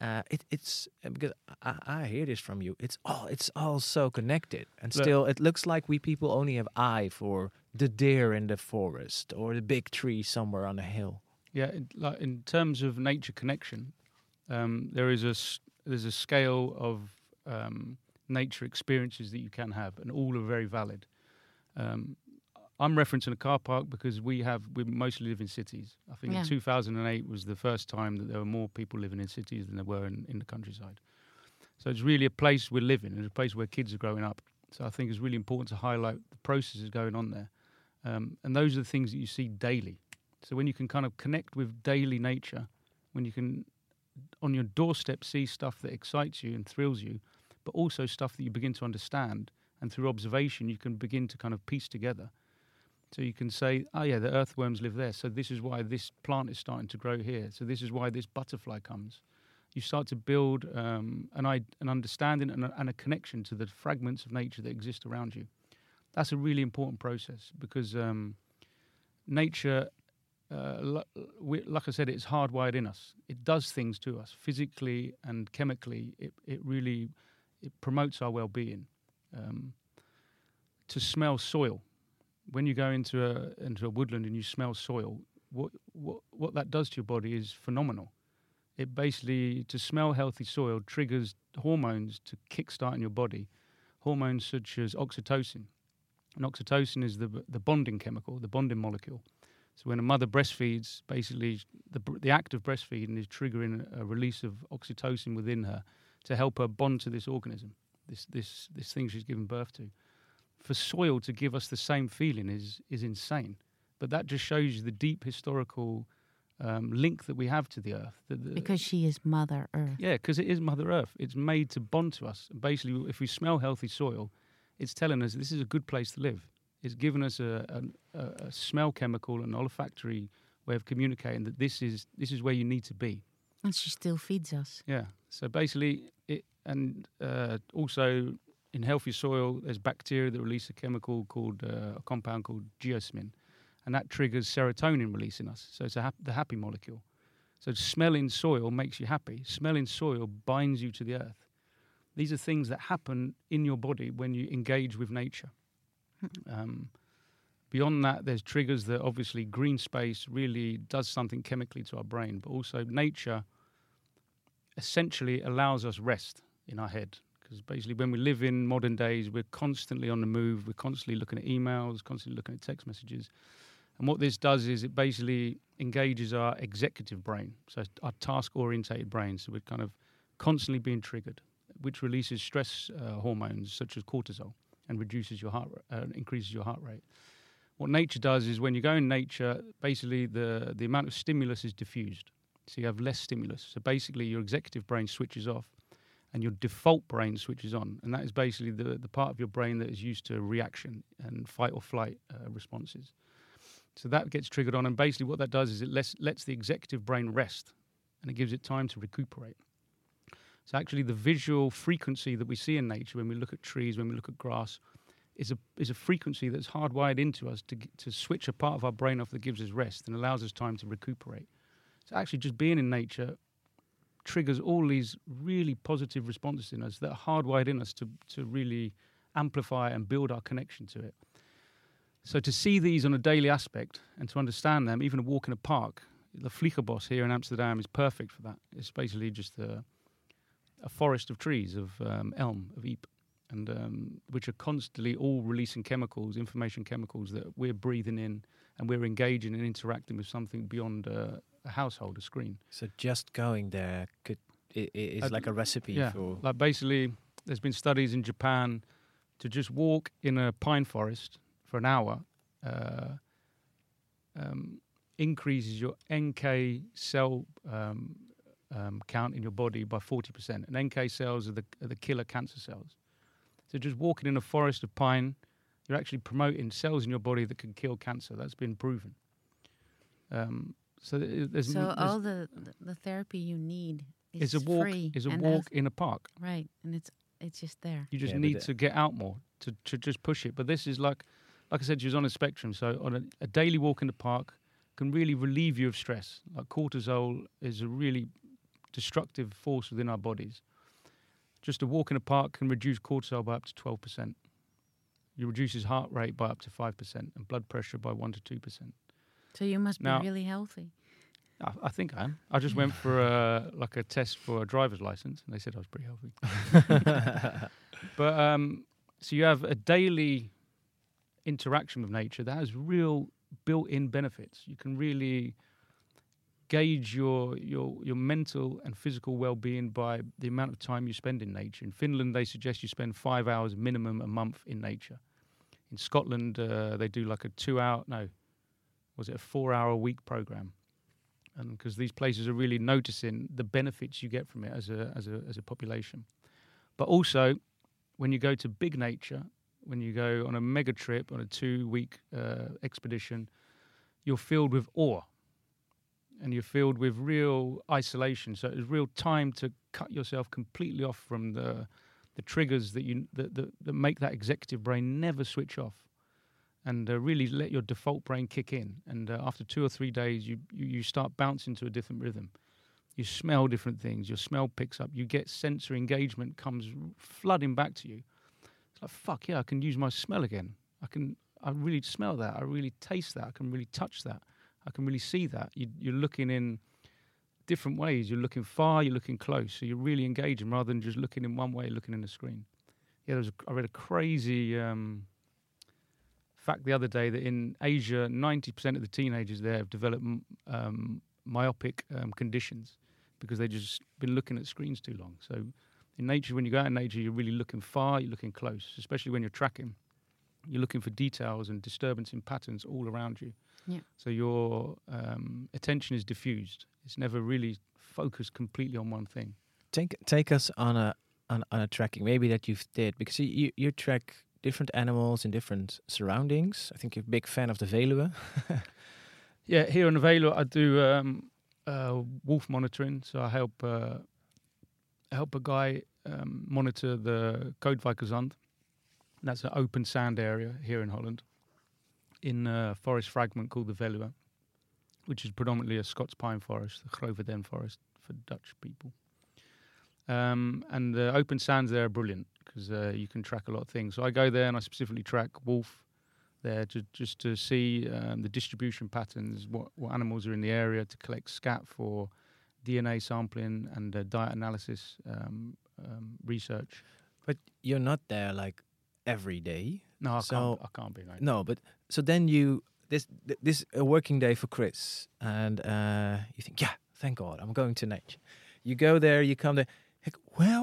uh, it, it's uh, because I, I hear this from you. It's all it's all so connected, and still it looks like we people only have eye for the deer in the forest or the big tree somewhere on a hill. Yeah, in, like in terms of nature connection, um, there is a there's a scale of um, nature experiences that you can have, and all are very valid. Um, I'm referencing a car park because we have we mostly live in cities. I think Yeah. 2008 was the first time that there were more people living in cities than there were in, in the countryside. So it's really a place we're living, and a place where kids are growing up. So I think it's really important to highlight the processes going on there, um, and those are the things that you see daily. So when you can kind of connect with daily nature, when you can on your doorstep see stuff that excites you and thrills you, but also stuff that you begin to understand, and through observation you can begin to kind of piece together. So you can say, oh yeah, the earthworms live there. So this is why this plant is starting to grow here. So this is why this butterfly comes. You start to build um, an, an understanding and a, and a connection to the fragments of nature that exist around you. That's a really important process because um, nature, uh, we, like I said, it's hardwired in us. It does things to us physically and chemically. It, it really it promotes our well-being. Um, to smell soil, when you go into a into a woodland and you smell soil, what what what that does to your body is phenomenal. It basically to smell healthy soil triggers hormones to kickstart in your body, hormones such as oxytocin. And oxytocin is the the bonding chemical, the bonding molecule. So when a mother breastfeeds, basically the the act of breastfeeding is triggering a, release of oxytocin within her to help her bond to this organism, this this this thing she's given birth to. For soil to give us the same feeling is is insane, but that just shows you the deep historical um, link that we have to the earth. The, the, Because she is Mother Earth. yeah, because it is Mother Earth. It's made to bond to us. Basically, if we smell healthy soil, it's telling us this is a good place to live. It's given us a, a, a smell chemical, an olfactory way of communicating that this is this is where you need to be. And she still feeds us. Yeah. So basically, it and uh, also in healthy soil, there's bacteria that release a chemical called uh, a compound called geosmin, and that triggers serotonin release in us. So it's a hap- the happy molecule. So smelling soil makes you happy. Smelling soil binds you to the earth. These are things that happen in your body when you engage with nature. Um, beyond that, there's triggers that obviously green space really does something chemically to our brain, but also nature essentially allows us rest in our head. Because basically, when we live in modern days, we're constantly on the move, we're constantly looking at emails, constantly looking at text messages. And what this does is it basically engages our executive brain, so our task orientated brain. So we're kind of constantly being triggered, which releases stress uh, hormones such as cortisol and reduces your heart, uh, increases your heart rate. What nature does is when you go in nature, basically the, the amount of stimulus is diffused. So you have less stimulus. So basically your executive brain switches off and your default brain switches on. And that is basically the, the part of your brain that is used to reaction and fight or flight uh, responses. So that gets triggered on. And basically what that does is it lets, lets the executive brain rest and it gives it time to recuperate. So actually the visual frequency that we see in nature when we look at trees, when we look at grass, is a is a frequency that's hardwired into us to to switch a part of our brain off that gives us rest and allows us time to recuperate. So actually, just being in nature triggers all these really positive responses in us that are hardwired in us to to really amplify and build our connection to it. So to see these on a daily aspect and to understand them, even a walk in a park, the Vliegenbos here in Amsterdam is perfect for that. It's basically just a, a forest of trees of um, elm of Ypres and um, which are constantly all releasing chemicals, information chemicals that we're breathing in, and we're engaging and interacting with something beyond uh, a household, a screen. So just going there could it is uh, like a recipe yeah, for like basically, there's been studies in Japan to just walk in a pine forest for an hour. Uh, um, increases your NK cell um, um, count in your body by 40%. And NK cells are the, are the killer cancer cells. So just walking in a forest of pine, you're actually promoting cells in your body that can kill cancer. That's been proven. Um, so there's so there's all the the therapy you need is, a walk free is a walk in a park. Right, and it's it's just there. You just yeah, need to get out more to, to just push it. But this is like like I said, she was on a spectrum. So on a, a daily walk in the park can really relieve you of stress. Like cortisol is a really destructive force within our bodies. Just a walk in a park can reduce cortisol by up to 12%. It reduces heart rate by up to 5% and blood pressure by 1 to 2%. So you must now, be really healthy. I, I, think I am. I just went for a, like a test for a driver's license and they said I was pretty healthy. (laughs) but um, so you have a daily interaction with nature that has real built-in benefits. You can really gauge your your your mental and physical well-being by the amount of time you spend in nature. In Finland, they suggest you spend five hours minimum a month in nature. In Scotland, uh, they do like a two-hour no, was it a four hour a week program? And because these places are really noticing the benefits you get from it as a as a as a population, but also when you go to big nature, when you go on a mega trip on a two-week uh, expedition, you're filled with awe and you're filled with real isolation. So it's real time to cut yourself completely off from the the triggers that you that, that, that make that executive brain never switch off, and uh, really let your default brain kick in. And uh, after two or three days, you, you you start bouncing to a different rhythm. You smell different things. Your smell picks up. You get sensory engagement comes flooding back to you. It's like fuck yeah, I can use my smell again. I can. I really smell that. I really taste that. I can really touch that. I can really see that. You, you're looking in different ways. You're looking far, you're looking close. So you're really engaging rather than just looking in one way, looking in the screen. Yeah, there was a, I read a crazy um, fact the other day that in Asia, 90% of the teenagers there have developed um, myopic um, conditions because they've just been looking at screens too long. So in nature, when you go out in nature, you're really looking far, you're looking close, especially when you're tracking. You're looking for details and disturbance in patterns all around you. Yeah. So your um, attention is diffused. It's never really focused completely on one thing. Take take us on a on, on a tracking maybe that you've did because you you track different animals in different surroundings. I think you're a big fan of the Veluwe. (laughs) yeah, here on the Veluwe, I do um, uh, wolf monitoring. So I help uh, help a guy um, monitor the Kootwijkerzand. That's an open sand area here in Holland in a forest fragment called the Veluwe. which is predominantly a Scots pine forest, the Groven forest for Dutch people. Um, and the open sands there are brilliant because uh, you can track a lot of things. So I go there and I specifically track wolf there to, just to see um, the distribution patterns, what, what animals are in the area, to collect scat for DNA sampling and uh, diet analysis um, um, research. But you're not there like every day. No, I So- can't. I can't be. No, but so then you this th- this a working day for Chris, and uh, you think, yeah, thank God, I'm going to nature. You go there, you come there. Like,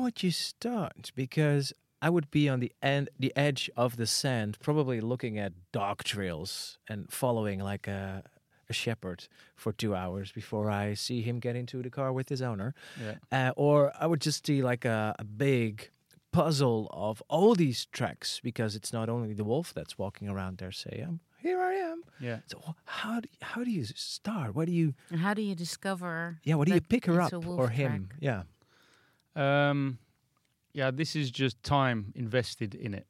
where would you start? Because I would be on the end, the edge of the sand, probably looking at dog trails and following like a, a shepherd for two hours before I see him get into the car with his owner. Yeah. Uh, or I would just see like a, a big puzzle of all these tracks because it's not only the wolf that's walking around there. Say, um, here I am. Yeah. So how do, how do you start? What do you And how do you discover? yeah? What do you pick her up a or him? track? Yeah. Um, yeah, this is just time invested in it.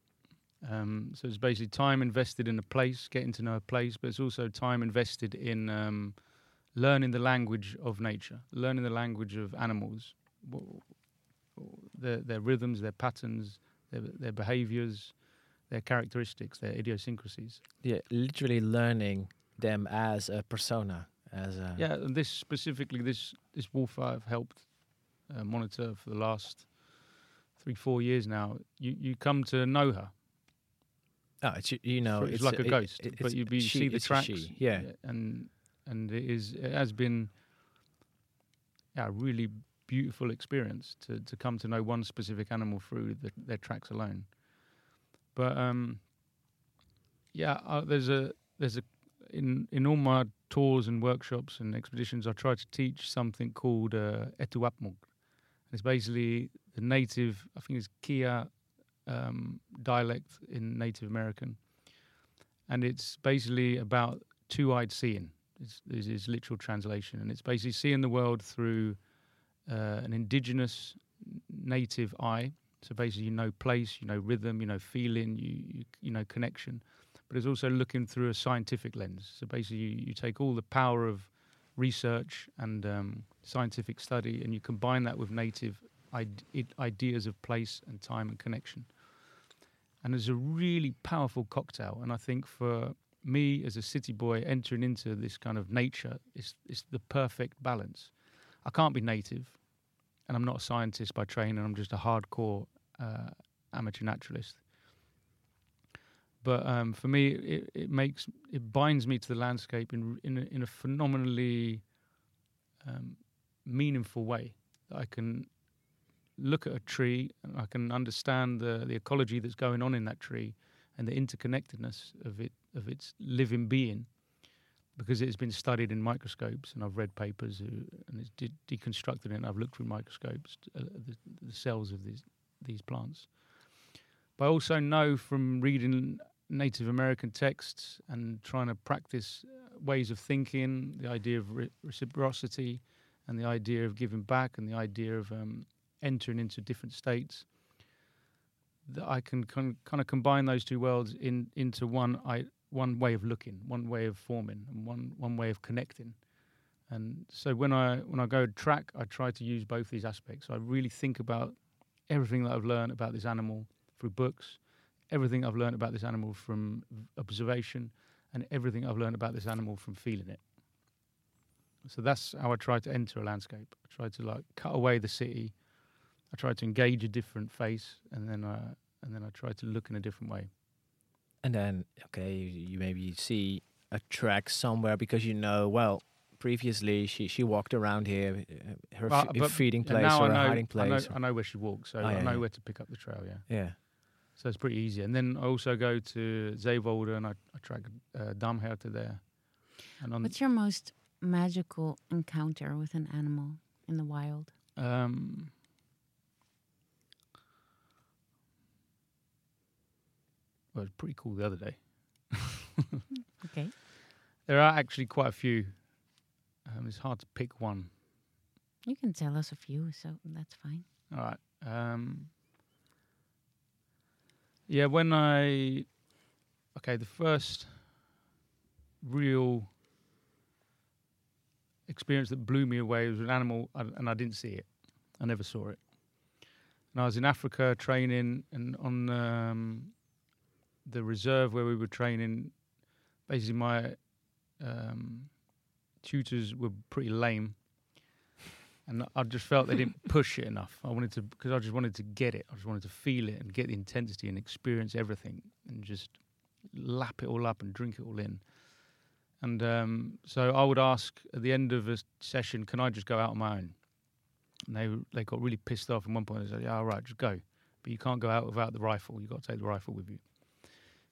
Um, so it's basically time invested in a place, getting to know a place, but it's also time invested in um, learning the language of nature, learning the language of animals, their their rhythms, their patterns, their their behaviors, their characteristics, their idiosyncrasies. Yeah, literally learning them as a persona, as a Yeah, and this specifically, this this wolf I've helped uh, monitor for the last three, four years now. You you come to know her. Oh, it's you know, it's, like a it- ghost, it- but it's you be, she- see the tracks. Yeah. and and it is it has been yeah, a really beautiful experience to to come to know one specific animal through the, their tracks alone. But um, yeah, uh, there's a there's a in in all my tours and workshops and expeditions, I try to teach something called uh, Etuaptmumk. It's basically the native, I think it's Kia um, dialect in Native American, and it's basically about two-eyed seeing. It's, is its literal translation, and it's basically seeing the world through uh, an indigenous native eye. So basically, you know place, you know rhythm, you know feeling, you you, you know connection, but it's also looking through a scientific lens. So basically, you, you take all the power of research and um, scientific study, and you combine that with native ide- id- ideas of place and time and connection. And it's a really powerful cocktail. And I think for me as a city boy entering into this kind of nature, it's, it's the perfect balance. I can't be native, and I'm not a scientist by training. I'm just a hardcore uh, amateur naturalist. But um, for me, it, it makes it binds me to the landscape in in a, in a phenomenally um, meaningful way. I can look at a tree and I can understand the the ecology that's going on in that tree and the interconnectedness of it of its living being because it has been studied in microscopes and I've read papers and it's de- deconstructed it and I've looked through microscopes uh, the, the cells of these these plants. But I also know from reading Native American texts and trying to practice uh, ways of thinking, the idea of re- reciprocity, and the idea of giving back, and the idea of um, entering into different states. That I can con- kind of combine those two worlds in into one I, one way of looking, one way of forming, and one one way of connecting. And so when I when I go track, I try to use both these aspects. I really think about everything that I've learned about this animal through books, everything I've learned about this animal from observation, and everything I've learned about this animal from feeling it. So that's how I try to enter a landscape. I try to like cut away the city. I try to engage a different face, and then uh, and then I try to look in a different way. And then, okay, you, you maybe see a track somewhere because you know, well, previously she, she walked around here, her fe- but- feeding place or I know, hiding I know, place. I know where she walks, so Oh, I know yeah. where to pick up the trail. Yeah. yeah. So it's pretty easy. And then I also go to Zeewolde and I, I track uh, Damherte there. And on What's your most magical encounter with an animal in the wild? um, well, it was pretty cool the other day. (laughs) Okay. There are actually quite a few. Um, it's hard to pick one. You can tell us a few, so that's fine. All right. Um, yeah, when I okay, the first real experience that blew me away was an animal, and I didn't see it. I never saw it. And I was in Africa training, and on um, the reserve where we were training, basically my um, tutors were pretty lame, and I just felt they didn't push it enough. I wanted to because I just wanted to get it. I just wanted to feel it and get the intensity and experience everything, and just lap it all up and drink it all in. And um, so I would ask at the end of a session, "Can I just go out on my own?" And they they got really pissed off. At one point, they said, "Yeah, all right, just go, but you can't go out without the rifle. You have got to take the rifle with you."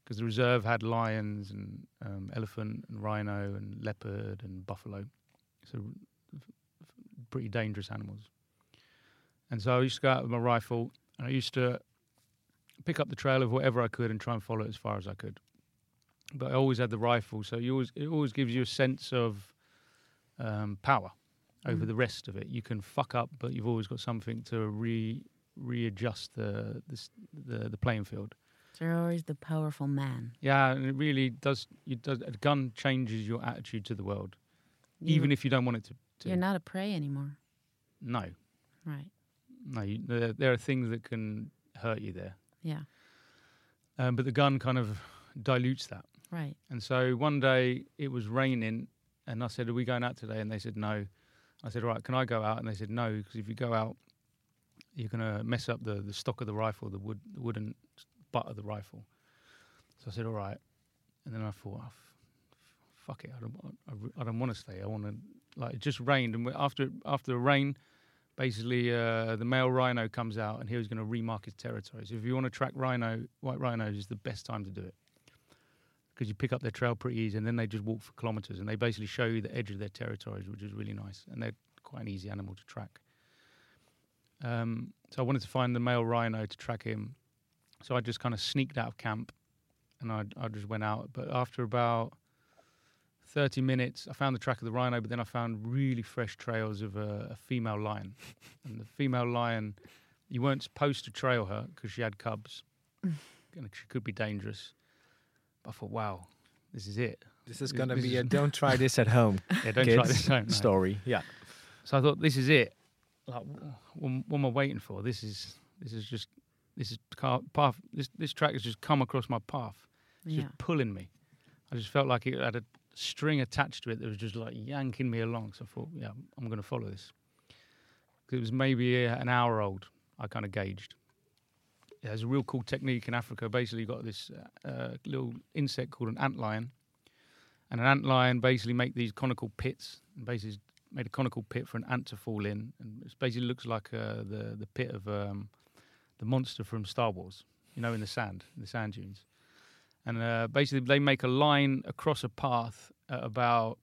Because the reserve had lions and um, elephant and rhino and leopard and buffalo, so pretty dangerous animals. And so I used to go out with my rifle, and I used to pick up the trail of whatever I could and try and follow it as far as I could. But I always had the rifle, so you always it always gives you a sense of um, power over Mm. the rest of it. You can fuck up, but you've always got something to re readjust the the the, the playing field. So you're always the powerful man. Yeah, and it really does. You does a gun changes your attitude to the world, You- even if you don't want it to. To. you're not a prey anymore. no, Right. no. You, there, there are things that can hurt you there, Yeah. um, but the gun kind of dilutes that. Right. And so one day it was raining, and I said, "Are we going out today?" And they said, "No." I said, "All right, can I go out?" And they said, "No, because if you go out, you're gonna mess up the, the stock of the rifle, the wood, the wooden butt of the rifle." So I said, "All right." And then I thought, oh, f- "Fuck it, I don't, I, I don't want to stay. I want to." Like it just rained, and after after the rain, basically uh, the male rhino comes out, and he was going to remark his territory. So if you want to track rhino, white rhinos is the best time to do it because you pick up their trail pretty easy, and then they just walk for kilometers, and they basically show you the edge of their territories, which is really nice, and they're quite an easy animal to track. Um, so I wanted to find the male rhino to track him, so I just kind of sneaked out of camp, and I, I just went out. But after about thirty minutes, I found the track of the rhino, but then I found really fresh trails of a, a female lion, (laughs) and the female lion, you weren't supposed to trail her because she had cubs, (laughs) and she could be dangerous. But I thought, wow, this is it. This is gonna be is- a (laughs) don't try this at home Yeah, don't try kids this home. no. story. Yeah. So I thought, this is it. Like, what, what am I waiting for? This is this is just this is car, path. This this track has just come across my path. It's Yeah. just pulling me. I just felt like it had a string attached to it that was just like yanking me along. So I thought, yeah, I'm going to follow this. it was maybe uh, an hour old. I kind of gauged. Yeah, there's a real cool technique in Africa. Basically, you've got this uh, uh, little insect called an antlion, and an antlion basically make these conical pits. And basically, made a conical pit for an ant to fall in, and it basically looks like uh, the the pit of um, the monster from Star Wars. You know, in the sand, in the sand dunes. And uh, basically, they make a line across a path at about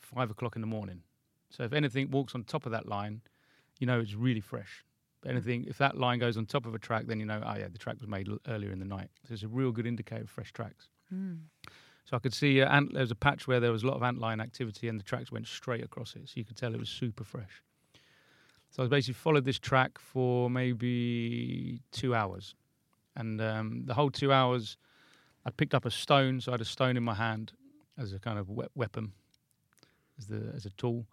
five o'clock in the morning. So if anything walks on top of that line, you know it's really fresh. But anything, if that line goes on top of a track, then you know, oh yeah, the track was made l- earlier in the night. So it's a real good indicator of fresh tracks. Mm. So I could see uh, ant, there was a patch where there was a lot of antlion activity, and the tracks went straight across it, so you could tell it was super fresh. So I basically followed this track for maybe two hours, and um, the whole two hours, I picked up a stone. So I had a stone in my hand as a kind of we- weapon, as the as a tool.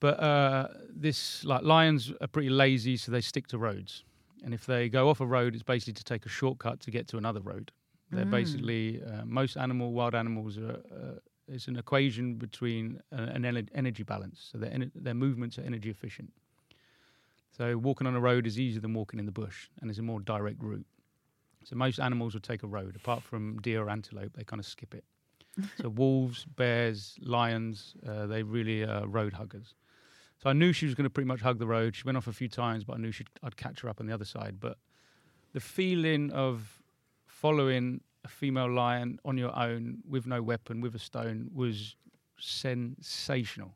But uh, this like lions are pretty lazy, so they stick to roads, and if they go off a road, it's basically to take a shortcut to get to another road. They're Mm. basically uh, most animal, wild animals are. Uh, it's an equation between an energy balance. So their their movements are energy efficient. So walking on a road is easier than walking in the bush, and it's a more direct route. So most animals will take a road, apart from deer or antelope, they kind of skip it. (laughs) so wolves, bears, lions, uh, they really are road huggers. So I knew she was going to pretty much hug the road. She went off a few times, but I knew she'd, I'd catch her up on the other side. But the feeling of following a female lion on your own with no weapon, with a stone, was sensational.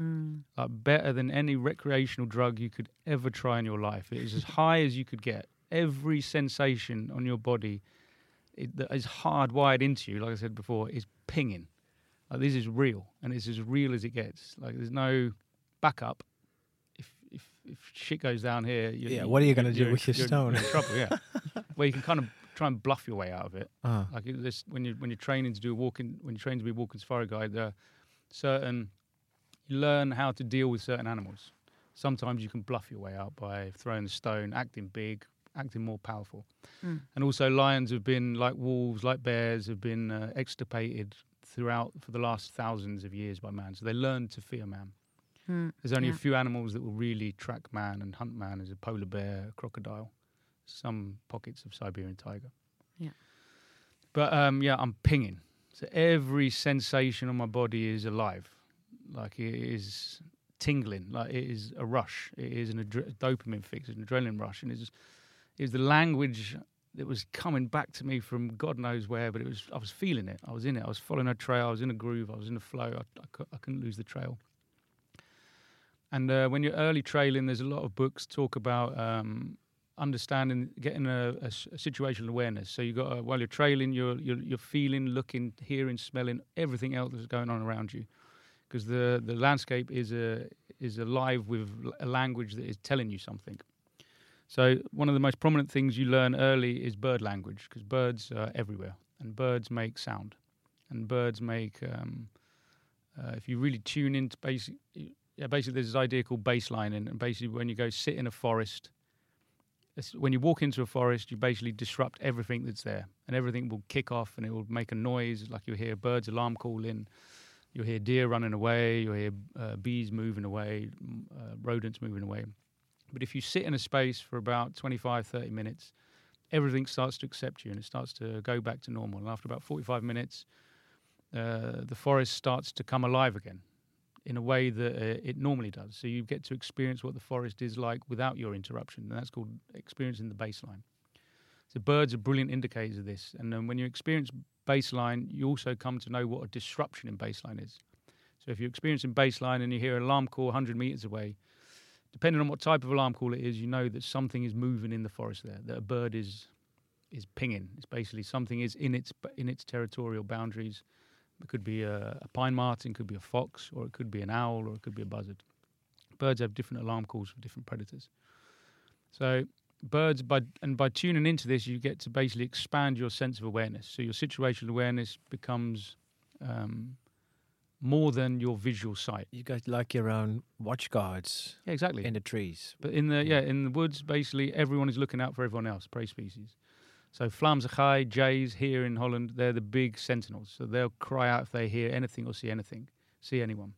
Mm. Like better than any recreational drug you could ever try in your life. It is as high as you could get. Every sensation on your body it, that is hardwired into you, like I said before, is pinging. Like this is real, and it's as real as it gets. Like there's no backup. If if if shit goes down here, Yeah, what are you gonna do with your stone? In trouble, yeah. (laughs) well, you can kind of try and bluff your way out of it. Uh, Like this, when you when you're training to do a walking, when you're training to be a walking safari guide, there are certain you learn how to deal with certain animals. Sometimes you can bluff your way out by throwing the stone, acting big, acting more powerful. Mm. And also, lions have been like wolves, like bears, have been uh, extirpated throughout for the last thousands of years by man. So they learn to fear man. Mm. There's only Yeah. a few animals that will really track man and hunt man. There's a polar bear, a crocodile, some pockets of Siberian tiger. Yeah. But um, yeah, I'm pinging. So every sensation on my body is alive. Like it is tingling. Like it is a rush. It is an adre- dopamine fix, an adrenaline rush, and it's it was the language that was coming back to me from God knows where. But it was I was feeling it. I was in it. I was following a trail. I was in a groove. I was in a flow. I, I, I couldn't lose the trail. And uh, when you're early trailing, there's a lot of books talk about um, understanding, getting a situational awareness. So you got to, while you're trailing, you're, you're you're feeling, looking, hearing, smelling everything else that's going on around you, because the the landscape is a is alive with a language that is telling you something. So one of the most prominent things you learn early is bird language, because birds are everywhere, and birds make sound, and birds make. Um, uh, if you really tune into basic, yeah, basically there's this idea called baselining, and basically when you go sit in a forest, when you walk into a forest, you basically disrupt everything that's there, and everything will kick off, and it will make a noise, like you'll hear birds' alarm call in, you'll hear deer running away, you'll hear uh, bees moving away, uh, rodents moving away. But if you sit in a space for about 25, 30 minutes, everything starts to accept you, and it starts to go back to normal. And after about 45 minutes, uh, the forest starts to come alive again in a way that uh, it normally does. So you get to experience what the forest is like without your interruption, and that's called experiencing the baseline. So birds are brilliant indicators of this, and um, when you experience baseline, you also come to know what a disruption in baseline is. So if you're experiencing baseline and you hear an alarm call 100 meters away, depending on what type of alarm call it is, you know that something is moving in the forest there, that a bird is is pinging. It's basically something is in its in its territorial boundaries. It could be a, a pine marten, could be a fox, or it could be an owl, or it could be a buzzard. Birds have different alarm calls for different predators. So birds, by and by tuning into this, you get to basically expand your sense of awareness. So your situational awareness becomes um, more than your visual sight. You got like your own watch guards Yeah, exactly. in the trees. But in the yeah, in the woods, basically everyone is looking out for everyone else, prey species. So Vlaamse gaai, jays here in Holland, they're the big sentinels. So they'll cry out if they hear anything or see anything, see anyone.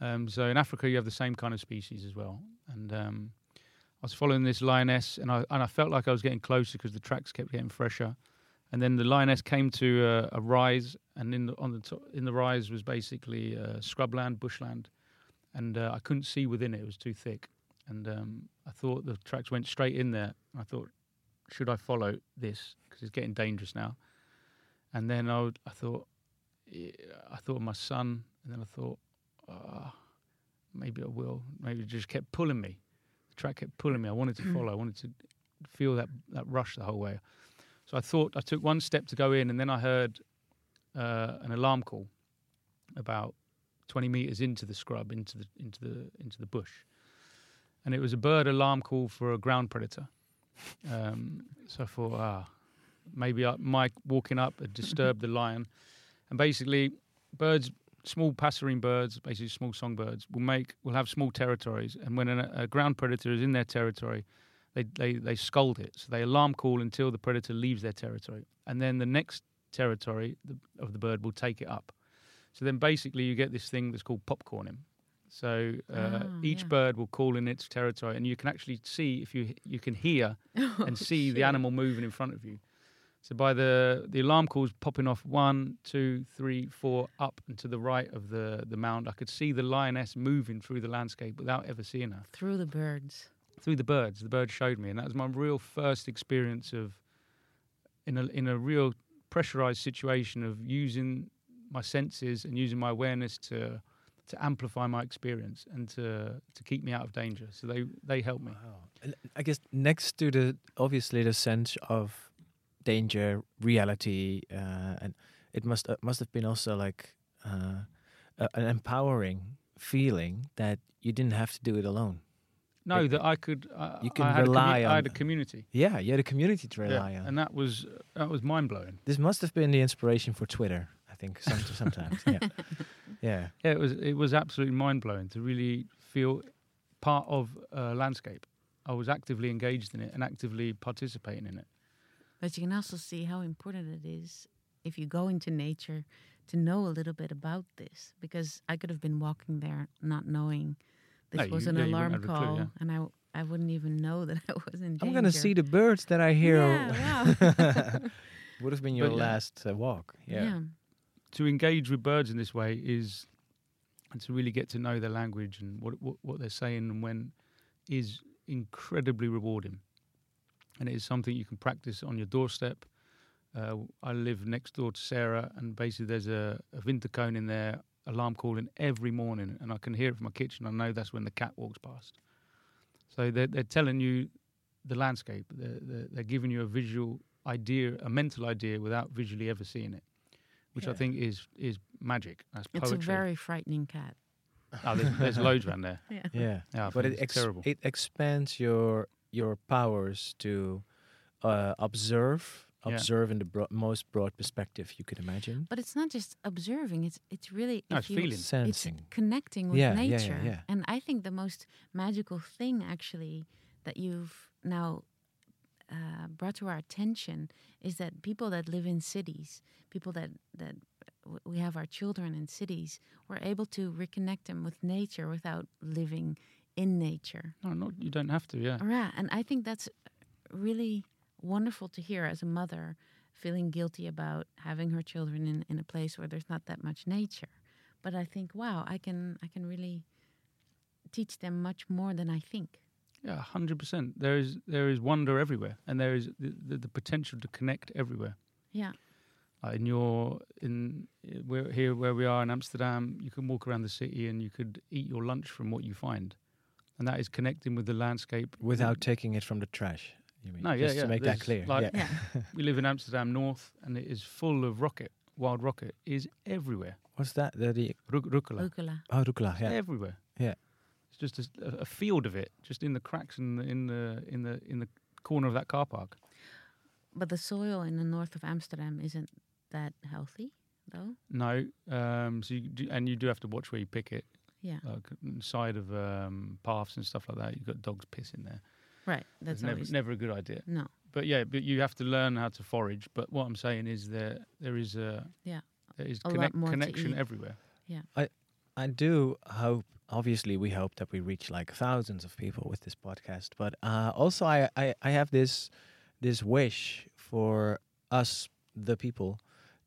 Um, so in Africa, you have the same kind of species as well. And um, I was following this lioness, and I and I felt like I was getting closer because the tracks kept getting fresher. And then the lioness came to a, a rise, and in the on the top, in the rise was basically uh, scrubland, bushland, and uh, I couldn't see within it; it was too thick. And um, I thought the tracks went straight in there. I thought, should I follow this because it's getting dangerous now? And then I, would, I thought, yeah, I thought of my son, and then I thought, ah, maybe I will. Maybe it just kept pulling me. The track kept pulling me. I wanted to follow. I wanted to feel that that rush the whole way. So I thought I took one step to go in, and then I heard uh, an alarm call about 20 meters into the scrub, into the into the into the bush, and it was a bird alarm call for a ground predator. Um, so I thought, ah, maybe I, Mike walking up had disturbed the lion, and basically, birds, small passerine birds, basically small songbirds, will make will have small territories, and when a ground predator is in their territory, they, they they scold it. So they alarm call until the predator leaves their territory, and then the next territory of the bird will take it up. So then basically you get this thing that's called popcorning. So uh, Ah, each yeah. bird will call in its territory, and you can actually see if you you can hear (laughs) and see the animal moving in front of you. So by the the alarm calls popping off one, two, three, four, up and to the right of the the mound, I could see the lioness moving through the landscape without ever seeing her Through the birds. Through the birds. The birds showed me, and that was my real first experience of in a in a real pressurized situation of using my senses and using my awareness to to amplify my experience and to to keep me out of danger. So they they helped me. Wow. I guess next to the obviously the sense of danger, reality, uh, and it must uh, must have been also like uh, an empowering feeling that you didn't have to do it alone. No, It- that I could. Uh, you can I had a commu- rely I had a community. Yeah, you had a community to rely Yeah, on. and that was that was mind blowing. this must have been the inspiration for Twitter. I think some, sometimes. Yeah, (laughs) Yeah. Yeah, it was it was absolutely mind blowing to really feel part of a landscape. I was actively engaged in it and actively participating in it. But you can also see how important it is if you go into nature to know a little bit about this. Because I could have been walking there not knowing this No, you- was an yeah, alarm have a clue, call, yeah. and I I wouldn't even know that I was in danger. I'm gonna see the birds that I hear. Yeah, wow. (laughs) (laughs) Would have been your But, last uh, walk. Yeah. yeah. To engage with birds in this way is and to really get to know their language and what what, what they're saying and when is incredibly rewarding. And it is something you can practice on your doorstep. Uh, I live next door to Sara, and basically there's a, a winterkoning in there, alarm calling every morning, and I can hear it from my kitchen. I know that's when the cat walks past. So they're, they're telling you the landscape. They're, they're, they're giving you a visual idea, a mental idea, without visually ever seeing it, which I think is is magic. That's poetry. It's poetry. a very frightening cat. oh, there's, there's loads around there. (laughs) Yeah. Yeah. Yeah, but it it's ex- terrible. it expands your your powers to uh, observe Yeah. observe in the bro- most broad perspective you could imagine But it's not just observing. It's it's really No, it's you- feeling. sensing It's connecting with Yeah, yeah, yeah, nature. yeah. And I think the most magical thing, actually, that you've now uh, brought to our attention is that people that live in cities, people that, that w- we have our children in cities, we're able to reconnect them with nature without living in nature. No, not you don't have to. Yeah, Yeah, and I think that's really wonderful to hear as a mother feeling guilty about having her children in, in a place where there's not that much nature. But I think, wow, I can I can really teach them much more than I think. yeah, hundred percent. There is there is wonder everywhere, and there is the, the, the potential to connect everywhere. Yeah. Uh, in your in we're here where we are in Amsterdam, you can walk around the city and you could eat your lunch from what you find, and that is connecting with the landscape without taking it from the trash you mean No, yeah, just yeah, to make that clear like- yeah. Yeah. (laughs) we live in Amsterdam North, and it is full of rocket. Wild rocket is everywhere. what's that the, the Ru- rucola. Rucola. oh rucola yeah everywhere. Yeah. it's just a, a field of it, just in the cracks in the in the in the in the corner of that car park. But the soil in the north of Amsterdam isn't that healthy, though. No, um, so you do, and you do have to watch where you pick it, Yeah. like side of um, paths and stuff like that. You've got dogs piss in there. Right. That's never always never a good idea. no. But yeah, but you have to learn how to forage. But what I'm saying is there there is a Yeah. there is A lot connect, more connection eat. everywhere. I I do hope. Obviously, we hope that we reach like thousands of people with this podcast. But uh, also, I, I I have this this wish for us, the people,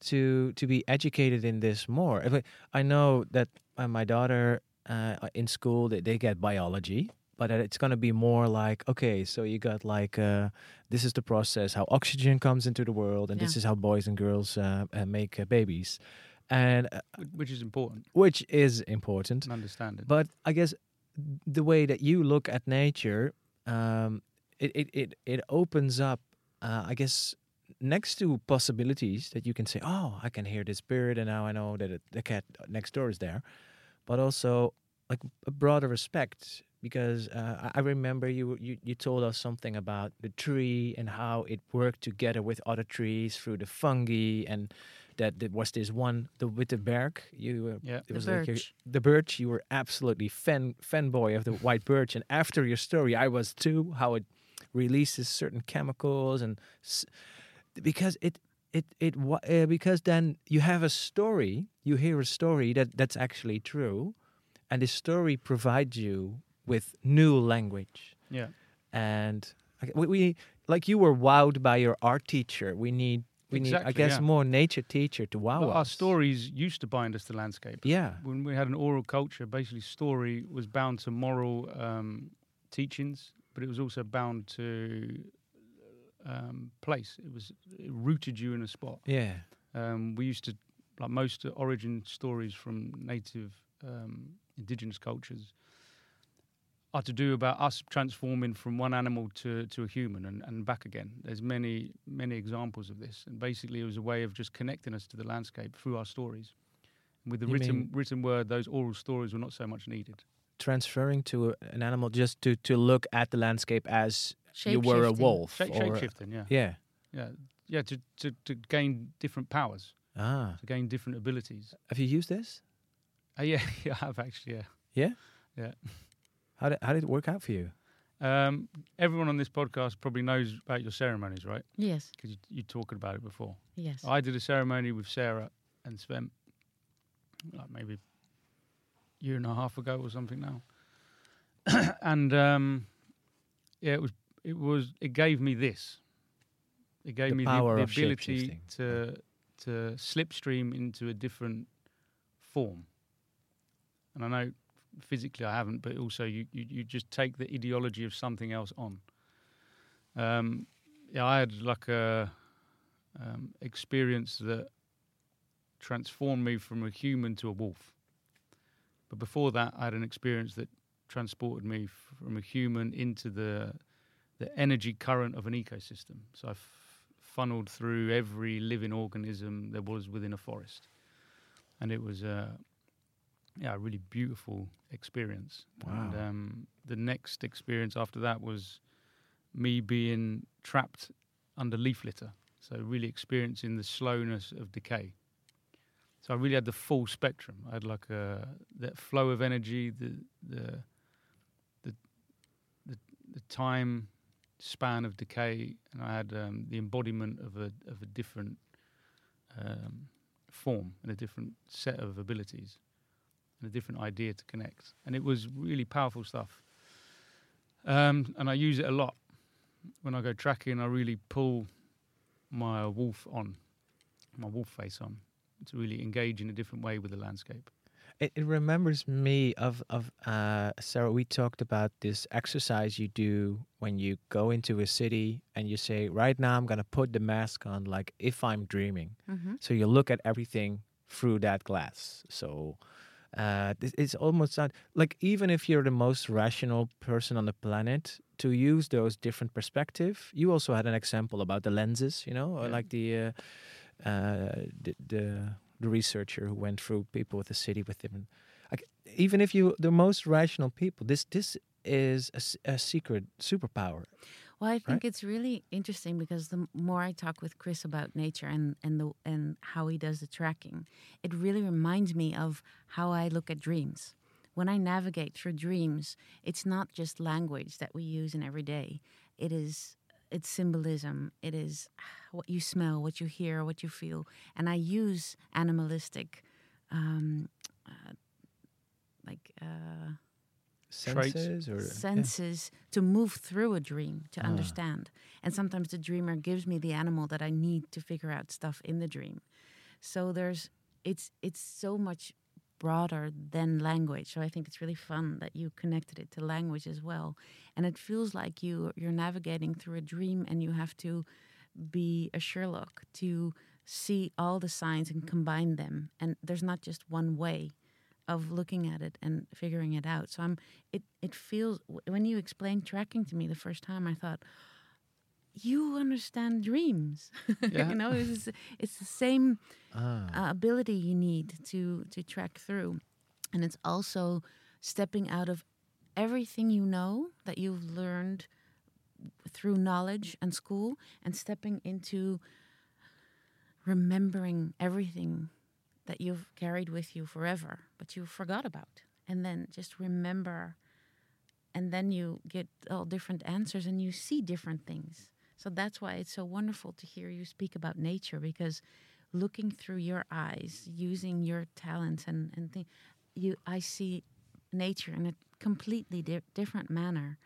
to to be educated in this more. I I know that uh, my daughter uh, in school they, they get biology, but it's going to be more like okay, so you got like uh, this is the process how oxygen comes into the world, and this is how boys and girls uh, uh, make uh, babies, and uh, Which is important which is important. and understanding. But I guess the way that you look at nature, um, it, it, it, it opens up, uh, I guess, next to possibilities that you can say, oh, I can hear this bird and now I know that it, the cat next door is there. But also like a broader respect because uh, I I remember you, you you told us something about the tree and how it worked together with other trees through the fungi and that there was this one the with the berg you were yeah, it The was like your- birch. the birch. You were absolutely fan fanboy of the white birch, and after your story, I was too. How it releases certain chemicals, and s- because it it it wa- uh, because then you have a story, you hear a story that that's actually true, and the story provides you with new language, yeah. and we, we like you were wowed by your art teacher. We need. We need, I guess, yeah. more nature teacher to wow But our stories used to bind us to landscape. Yeah, When we had an oral culture, basically story was bound to moral um, teachings, but it was also bound to um, place. It was it rooted you in a spot. yeah, Um, we used to, like most origin stories from native um, indigenous cultures, are to do about us transforming from one animal to, to a human and, and back again. There's many, many examples of this. And basically, it was a way of just connecting us to the landscape through our stories. With the You written, mean- written word, those oral stories were not so much needed. transferring to a, an animal just to to look at the landscape as you were a Shape-shifting. wolf Shape, or shifting, yeah. yeah Yeah, yeah to, to, to gain different powers, ah to gain different abilities. have you used this Uh, yeah, (laughs) yeah, I have actually. Yeah. Yeah? Yeah. How did, how did it work out for you? Um, everyone on this podcast probably knows about your ceremonies, right? Yes, Because you, you talked about it before. yes. I did a ceremony with Sara and Sven, like maybe a year and a half ago or something now. (coughs) and um, yeah, it was it was it gave me this. It gave The me power the, the ability to to slipstream into a different form. And I know physically I haven't, but also you, you, you just take the ideology of something else on. Um, yeah, I had like a um, experience that transformed me from a human to a wolf. But before that, I had an experience that transported me from a human into the the energy current of an ecosystem. So I f- funneled through every living organism there was within a forest, and it was a yeah a really beautiful experience. And um, the next experience after that was me being trapped under leaf litter. So really experiencing the slowness of decay. So I really had the full spectrum. I had like a that flow of energy, the the the the, the time span of decay, and I had um, the embodiment of a of a different um, form and a different set of abilities and a different idea to connect. And it was really powerful stuff. Um, and I use it a lot when I go tracking. I really pull my wolf on, my wolf face on, to really engage in a different way with the landscape. It, it remembers me of of uh, Sara. We talked about this exercise you do when you go into a city and you say, "Right now, I'm gonna put the mask on, like if I'm dreaming." hmm So you look at everything through that glass. So uh, it's almost not like even if you're the most rational person on the planet, to use those different perspective. You also had an example about the lenses, you know, or Yeah. like the, uh, uh, the the the researcher who went through people with the city with different. Like even if you the most rational people, this this is a secret superpower. Well, I think it's really interesting because the more I talk with Chris about nature and and the and how he does the tracking, it really reminds me of how I look at dreams. When I navigate through dreams, it's not just language that we use in every day. It is it's symbolism. It is (sighs) what you smell, what you hear, what you feel, and I use animalistic, um, uh, like. Uh. Senses or yeah. senses to move through a dream to Ah. understand. And sometimes the dreamer gives me the animal that I need to figure out stuff in the dream. So there's it's it's so much broader than language. So I think it's really fun that you connected it to language as well. And it feels like you you're navigating through a dream and you have to be a Sherlock to see all the signs and combine them. And there's not just one way of looking at it and figuring it out. So I'm it it feels when you explained tracking to me the first time I thought you understand dreams. (laughs) Yeah. you know, it's it's the same Ah. uh, ability you need to to track through, and it's also stepping out of everything you know that you've learned through knowledge and school, and stepping into remembering everything that you've carried with you forever, but you forgot about, and then just remember, and then you get all different answers and you see different things. So that's why it's so wonderful to hear you speak about nature because looking through your eyes, using your talents and and thi- you, I see nature in a completely di- different manner,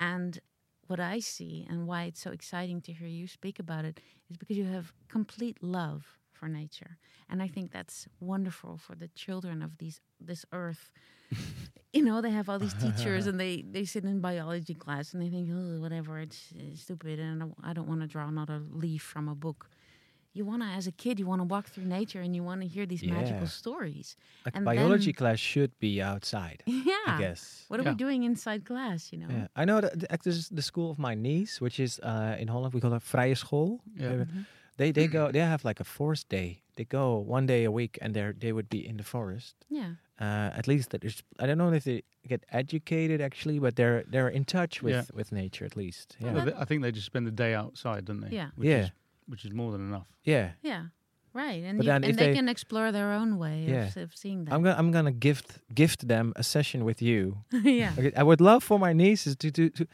and what I see and why it's so exciting to hear you speak about it is because you have complete love for nature, and I think that's wonderful for the children of these this earth. you know, they have all these teachers and (laughs) they they sit in biology class and they think, oh, whatever, it's, it's stupid, and I don't, want to draw another leaf from a book. You want to, as a kid, you want to walk through nature and you want to hear these Yeah. magical stories. Like and biology then- class should be outside, yeah. I guess. What are Yeah. we doing inside class? You know. Yeah, I know that th- this is the school of my niece, which is uh, in Holland. We call it vrije school. Yeah. Uh, Mhm. They they go. They have like a forest day. They go one day a week, and they they would be in the forest. Yeah. Uh, at least that is. I don't know if they get educated actually, but they're they're in touch with Yeah. with nature at least. Yeah, Well, I think they just spend the day outside, don't they? Yeah. Which Yeah. Is, which is more than enough. yeah. Yeah. Right, and, you, and they, they- can explore their own way Yeah. of, of seeing that. I'm gonna I'm gonna gift gift them a session with you. (laughs) yeah. Okay, I would love for my nieces to to to,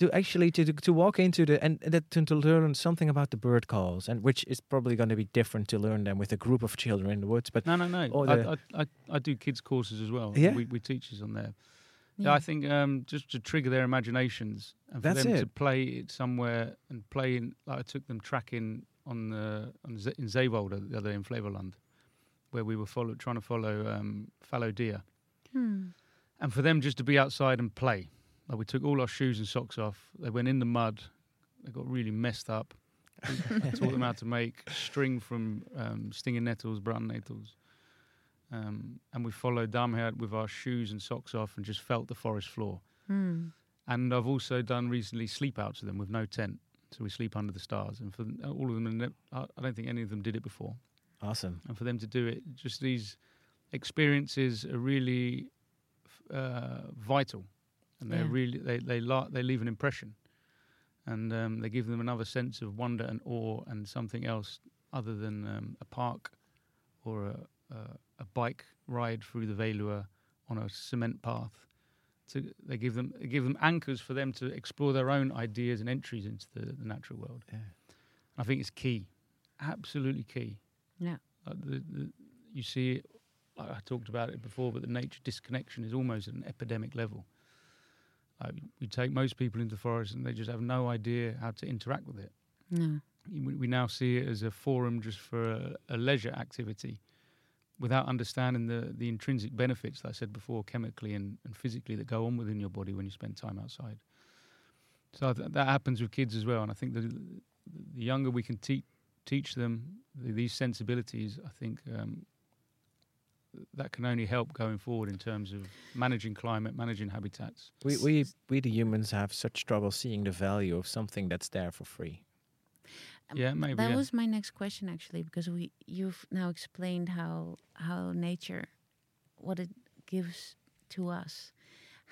to actually to, to to walk into the and that to, to learn something about the bird calls and which is probably going to be different to learn them with a group of children in the woods. But No, no, no. Or I, I, I, I do kids courses as well. Yeah? we, we teach us on there. Yeah, Yeah. I think um, just to trigger their imaginations and for That's them to play it somewhere and play in. Like I took them tracking on the on Z- in Zeewolde the other day in Flevoland, where we were follow, trying to follow um, fallow deer, Hmm. and for them just to be outside and play. Like we took all our shoes and socks off. They went in the mud. They got really messed up. We (laughs) taught them how to make string from um, stinging nettles, brown nettles. Um, and we followed Damhert with our shoes and socks off and just felt the forest floor. Hmm. And I've also done recently sleep outs with them with no tent. So we sleep under the stars. And for all of them, I I don't think any of them did it before. awesome. And for them to do it, just these experiences are really uh, vital. And they're Yeah. really, they, they, la- they leave an impression. And um, they give them another sense of wonder and awe and something else other than um, a park or a, a, a bike ride through the Veluwe on a cement path. To, they give them they give them anchors for them to explore their own ideas and entries into the, the natural world. Yeah. I think it's key, absolutely key. Yeah. Like the, the, you see, like I talked about it before, but the nature disconnection is almost at an epidemic level. Like we take most people into the forest and they just have no idea how to interact with it. No. We we now see it as a forum just for a, a leisure activity without understanding the, the intrinsic benefits that I said before, chemically and, and physically, that go on within your body when you spend time outside. So th- that happens with kids as well. And I think the, the younger we can teach teach them th- these sensibilities, I think um, that can only help going forward in terms of managing climate, managing habitats. We we we the humans have such trouble seeing the value of something that's there for free. Um, Yeah, maybe. That yeah. was my next question actually, because we you've now explained how how nature, what it gives to us.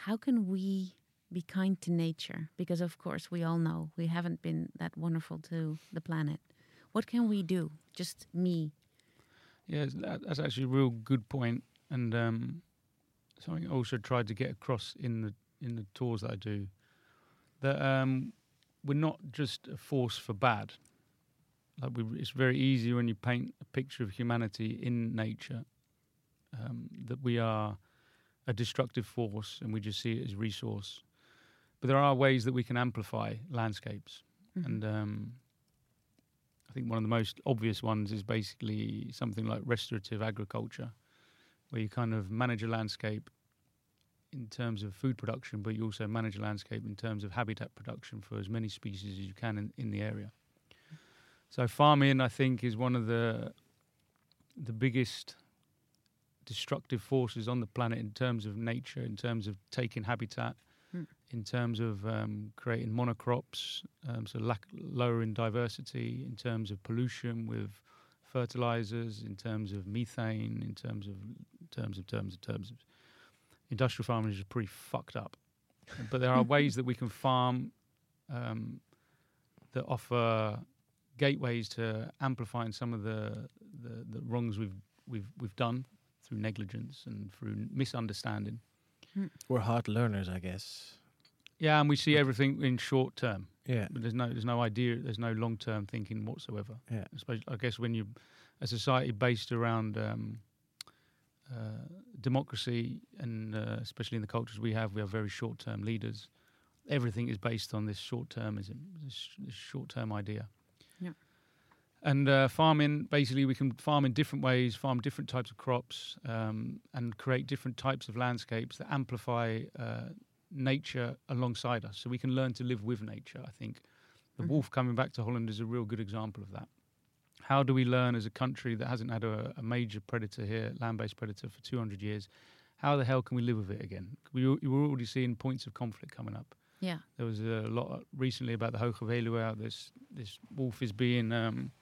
How can we be kind to nature? Because of course we all know we haven't been that wonderful to the planet. What can we do? Just me. Yeah, that, that's actually a real good point, and um, something I also tried to get across in the in the tours that I do. That um, we're not just a force for bad. Like we, it's very easy when you paint a picture of humanity in nature um, that we are a destructive force and we just see it as resource. But there are ways that we can amplify landscapes. Mhm. And um, I think one of the most obvious ones is basically something like restorative agriculture, where you kind of manage a landscape in terms of food production, but you also manage a landscape in terms of habitat production for as many species as you can in, in the area. So farming, I think, is one of the the biggest destructive forces on the planet in terms of nature, in terms of taking habitat. In terms of um, creating monocrops, um, so lack, lowering diversity, in terms of pollution with fertilizers, in terms of methane, in terms of terms of terms of terms of industrial farming is pretty fucked up. But there are (laughs) ways that we can farm um, that offer gateways to amplifying some of the, the, the wrongs we've we've we've done through negligence and through misunderstanding. We're hard learners, I guess. Yeah, and we see everything in short term. Yeah. But there's no there's no idea there's no long term thinking whatsoever. Yeah. Especially, I guess when you a society based around um, uh, democracy and uh, especially in the cultures we have, we have very short term leaders. Everything is based on this short termism, this, this short term idea. Yeah. And uh, farming, basically, we can farm in different ways, farm different types of crops, um, and create different types of landscapes that amplify uh, nature alongside us. So we can learn to live with nature. I think the Mhm. wolf coming back to Holland is a real good example of that. How do we learn as a country that hasn't had a, a major predator here, land-based predator, for 200 years? How the hell can we live with it again? We, we were already seeing points of conflict coming up. Yeah. There was a lot recently about the Hoge Veluwe. This this wolf is being um,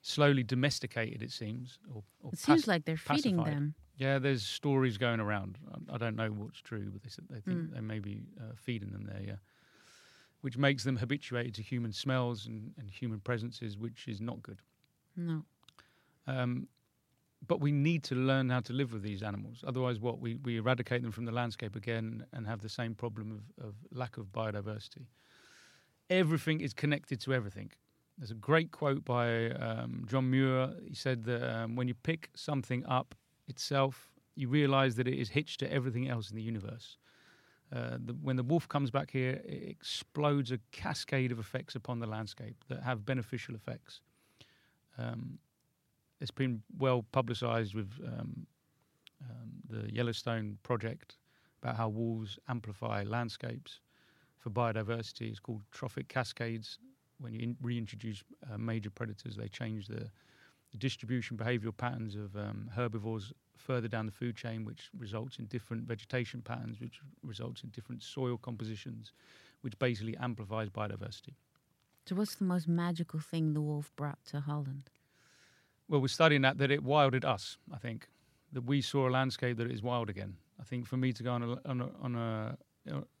slowly domesticated. It seems. Or, or It seems like they're feeding pacified. them. Yeah, there's stories going around. I, I don't know what's true, but they said they think Mm. they may be uh, feeding them there. Yeah, which makes them habituated to human smells and, and human presences, which is not good. No. Um, but we need to learn how to live with these animals. Otherwise, what we, we eradicate them from the landscape again and have the same problem of, of lack of biodiversity. Everything is connected to everything. There's a great quote by um, John Muir. He said that um, when you pick something up itself, you realize that it is hitched to everything else in the universe. Uh, the, when the wolf comes back here, it explodes a cascade of effects upon the landscape that have beneficial effects. Um, it's been well publicized with um, um, the Yellowstone project about how wolves amplify landscapes for biodiversity. It's called trophic cascades. When you in- reintroduce uh, major predators, they change the, the distribution behavioral patterns of um, herbivores further down the food chain, which results in different vegetation patterns, which results in different soil compositions, which basically amplifies biodiversity. So, what's the most magical thing the wolf brought to Holland? Well, we're studying that that it wilded us. I think that we saw a landscape that is wild again. I think for me to go on a on a on a,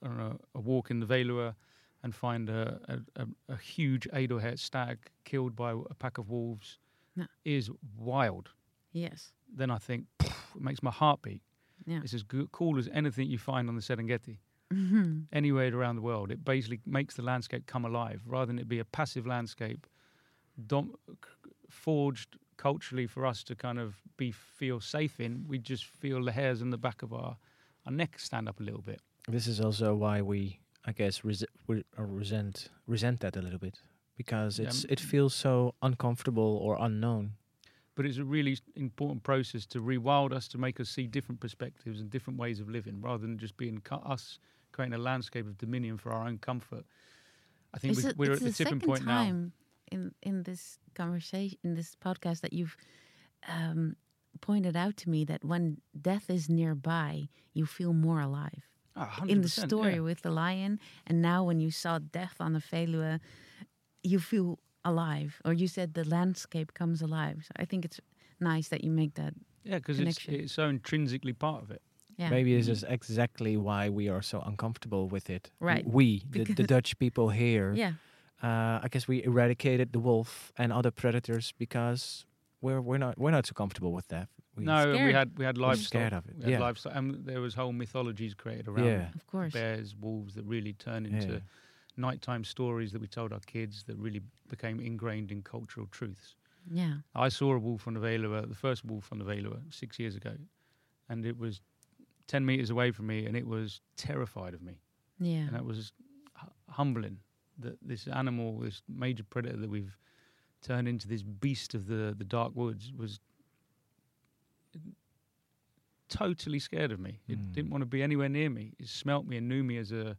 on a, a walk in the Veluwe and find a, a, a huge Edelhert stag killed by a pack of wolves Yeah. is wild. Yes. Then I think it makes my heart beat. Yeah. It's as good, cool as anything you find on the Serengeti Mhm. anywhere around the world. It basically makes the landscape come alive rather than it be a passive landscape, dom- forged culturally for us to kind of be feel safe in. We just feel the hairs on the back of our, our neck stand up a little bit. This is also why we, I guess, resi- we uh, resent resent that a little bit because it's m- it feels so uncomfortable or unknown. But it's a really important process to rewild us, to make us see different perspectives and different ways of living, rather than just being cu- us creating a landscape of dominion for our own comfort. I think It's we, a- we're it's at the the tipping second point now. in in this conversation, in this podcast, that you've um, pointed out to me that when death is nearby, you feel more alive. Ah, in the story yeah. with the lion, and now when you saw death on the Veluwe, you feel alive, or you said the landscape comes alive. So I think it's nice that you make that. Yeah, because it's, it's so intrinsically part of it. Yeah. Maybe this is exactly why we are so uncomfortable with it. Right. We, the, the Dutch people here. (laughs) Yeah. Uh, I guess we eradicated the wolf and other predators because we're we're not we're not so comfortable with that. We no, and we had we had livestock. scared of it. We had Yeah. livestock, and there was whole mythologies created around Yeah. Of course. bears, wolves that really turn into Yeah. Nighttime stories that we told our kids that really became ingrained in cultural truths. Yeah. I saw a wolf on the Veluwe, the first wolf on the Veluwe, six years ago, and it was ten meters away from me, and it was terrified of me, Yeah. and that was hu- humbling that this animal, this major predator that we've turned into this beast of the the dark woods, was totally scared of me. It Mm. didn't want to be anywhere near me. It smelt me and knew me as a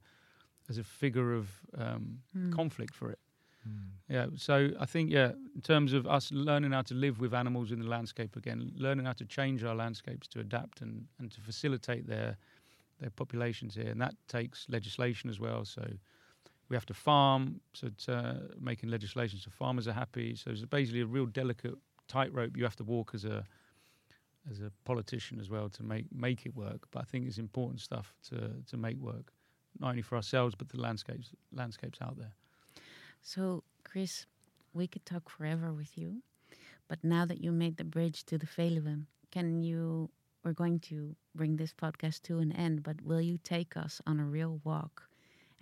as a figure of um, Mm. conflict for it. Mm. Yeah, so I think yeah, in terms of us learning how to live with animals in the landscape again, learning how to change our landscapes to adapt and, and to facilitate their their populations here, and that takes legislation as well. So we have to farm, so it's, uh, making legislation so farmers are happy. So it's basically a real delicate tightrope you have to walk as a as a politician as well to make make it work. But I think it's important stuff to to make work, not only for ourselves but the landscapes landscapes out there. So, Chris, we could talk forever with you, but now that you made the bridge to the Veluwe, can you? We're going to bring this podcast to an end, but will you take us on a real walk,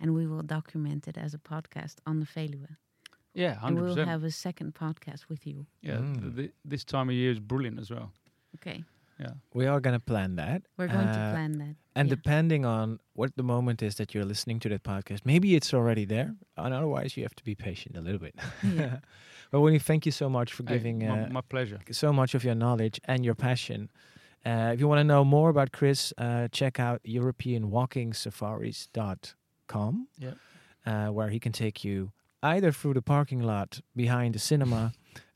and we will document it as a podcast on the Veluwe, Yeah, and hundred we'll have a second podcast with you. Yeah, Mm. th- th- this time of year is brilliant as well. Okay, Yeah, We are gonna plan that. we're going to Uh, plan that. And yeah. depending on what the moment is that you're listening to that podcast, maybe it's already there. And otherwise, you have to be patient a little bit. Yeah. (laughs) but Winnie, thank you so much for Hey, giving my, uh, my pleasure. so much of your knowledge and your passion. Uh, if you want to know more about Chris, uh, check out EuropeanWalkingSafaris.com, Yeah. uh, where he can take you either through the parking lot behind the cinema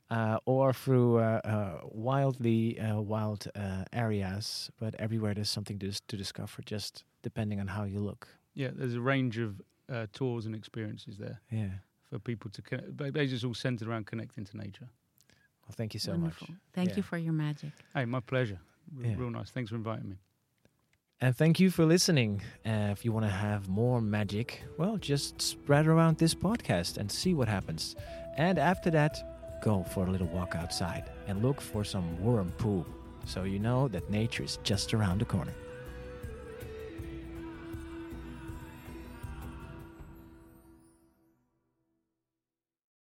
uh, or through uh, uh, wildly uh, wild uh, areas. But everywhere there's something to, to discover, just depending on how you look. Yeah, there's a range of uh, tours and experiences there Yeah. for people to connect. But Basically, it's all centered around connecting to nature. Well, thank you so Wonderful. much. Thank Yeah. you for your magic. Hey, my pleasure. R- Yeah. Real nice. Thanks for inviting me. And thank you for listening. Uh, if you want to have more magic, well, just spread around this podcast and see what happens. And after that, go for a little walk outside and look for some worm poo so you know that nature is just around the corner.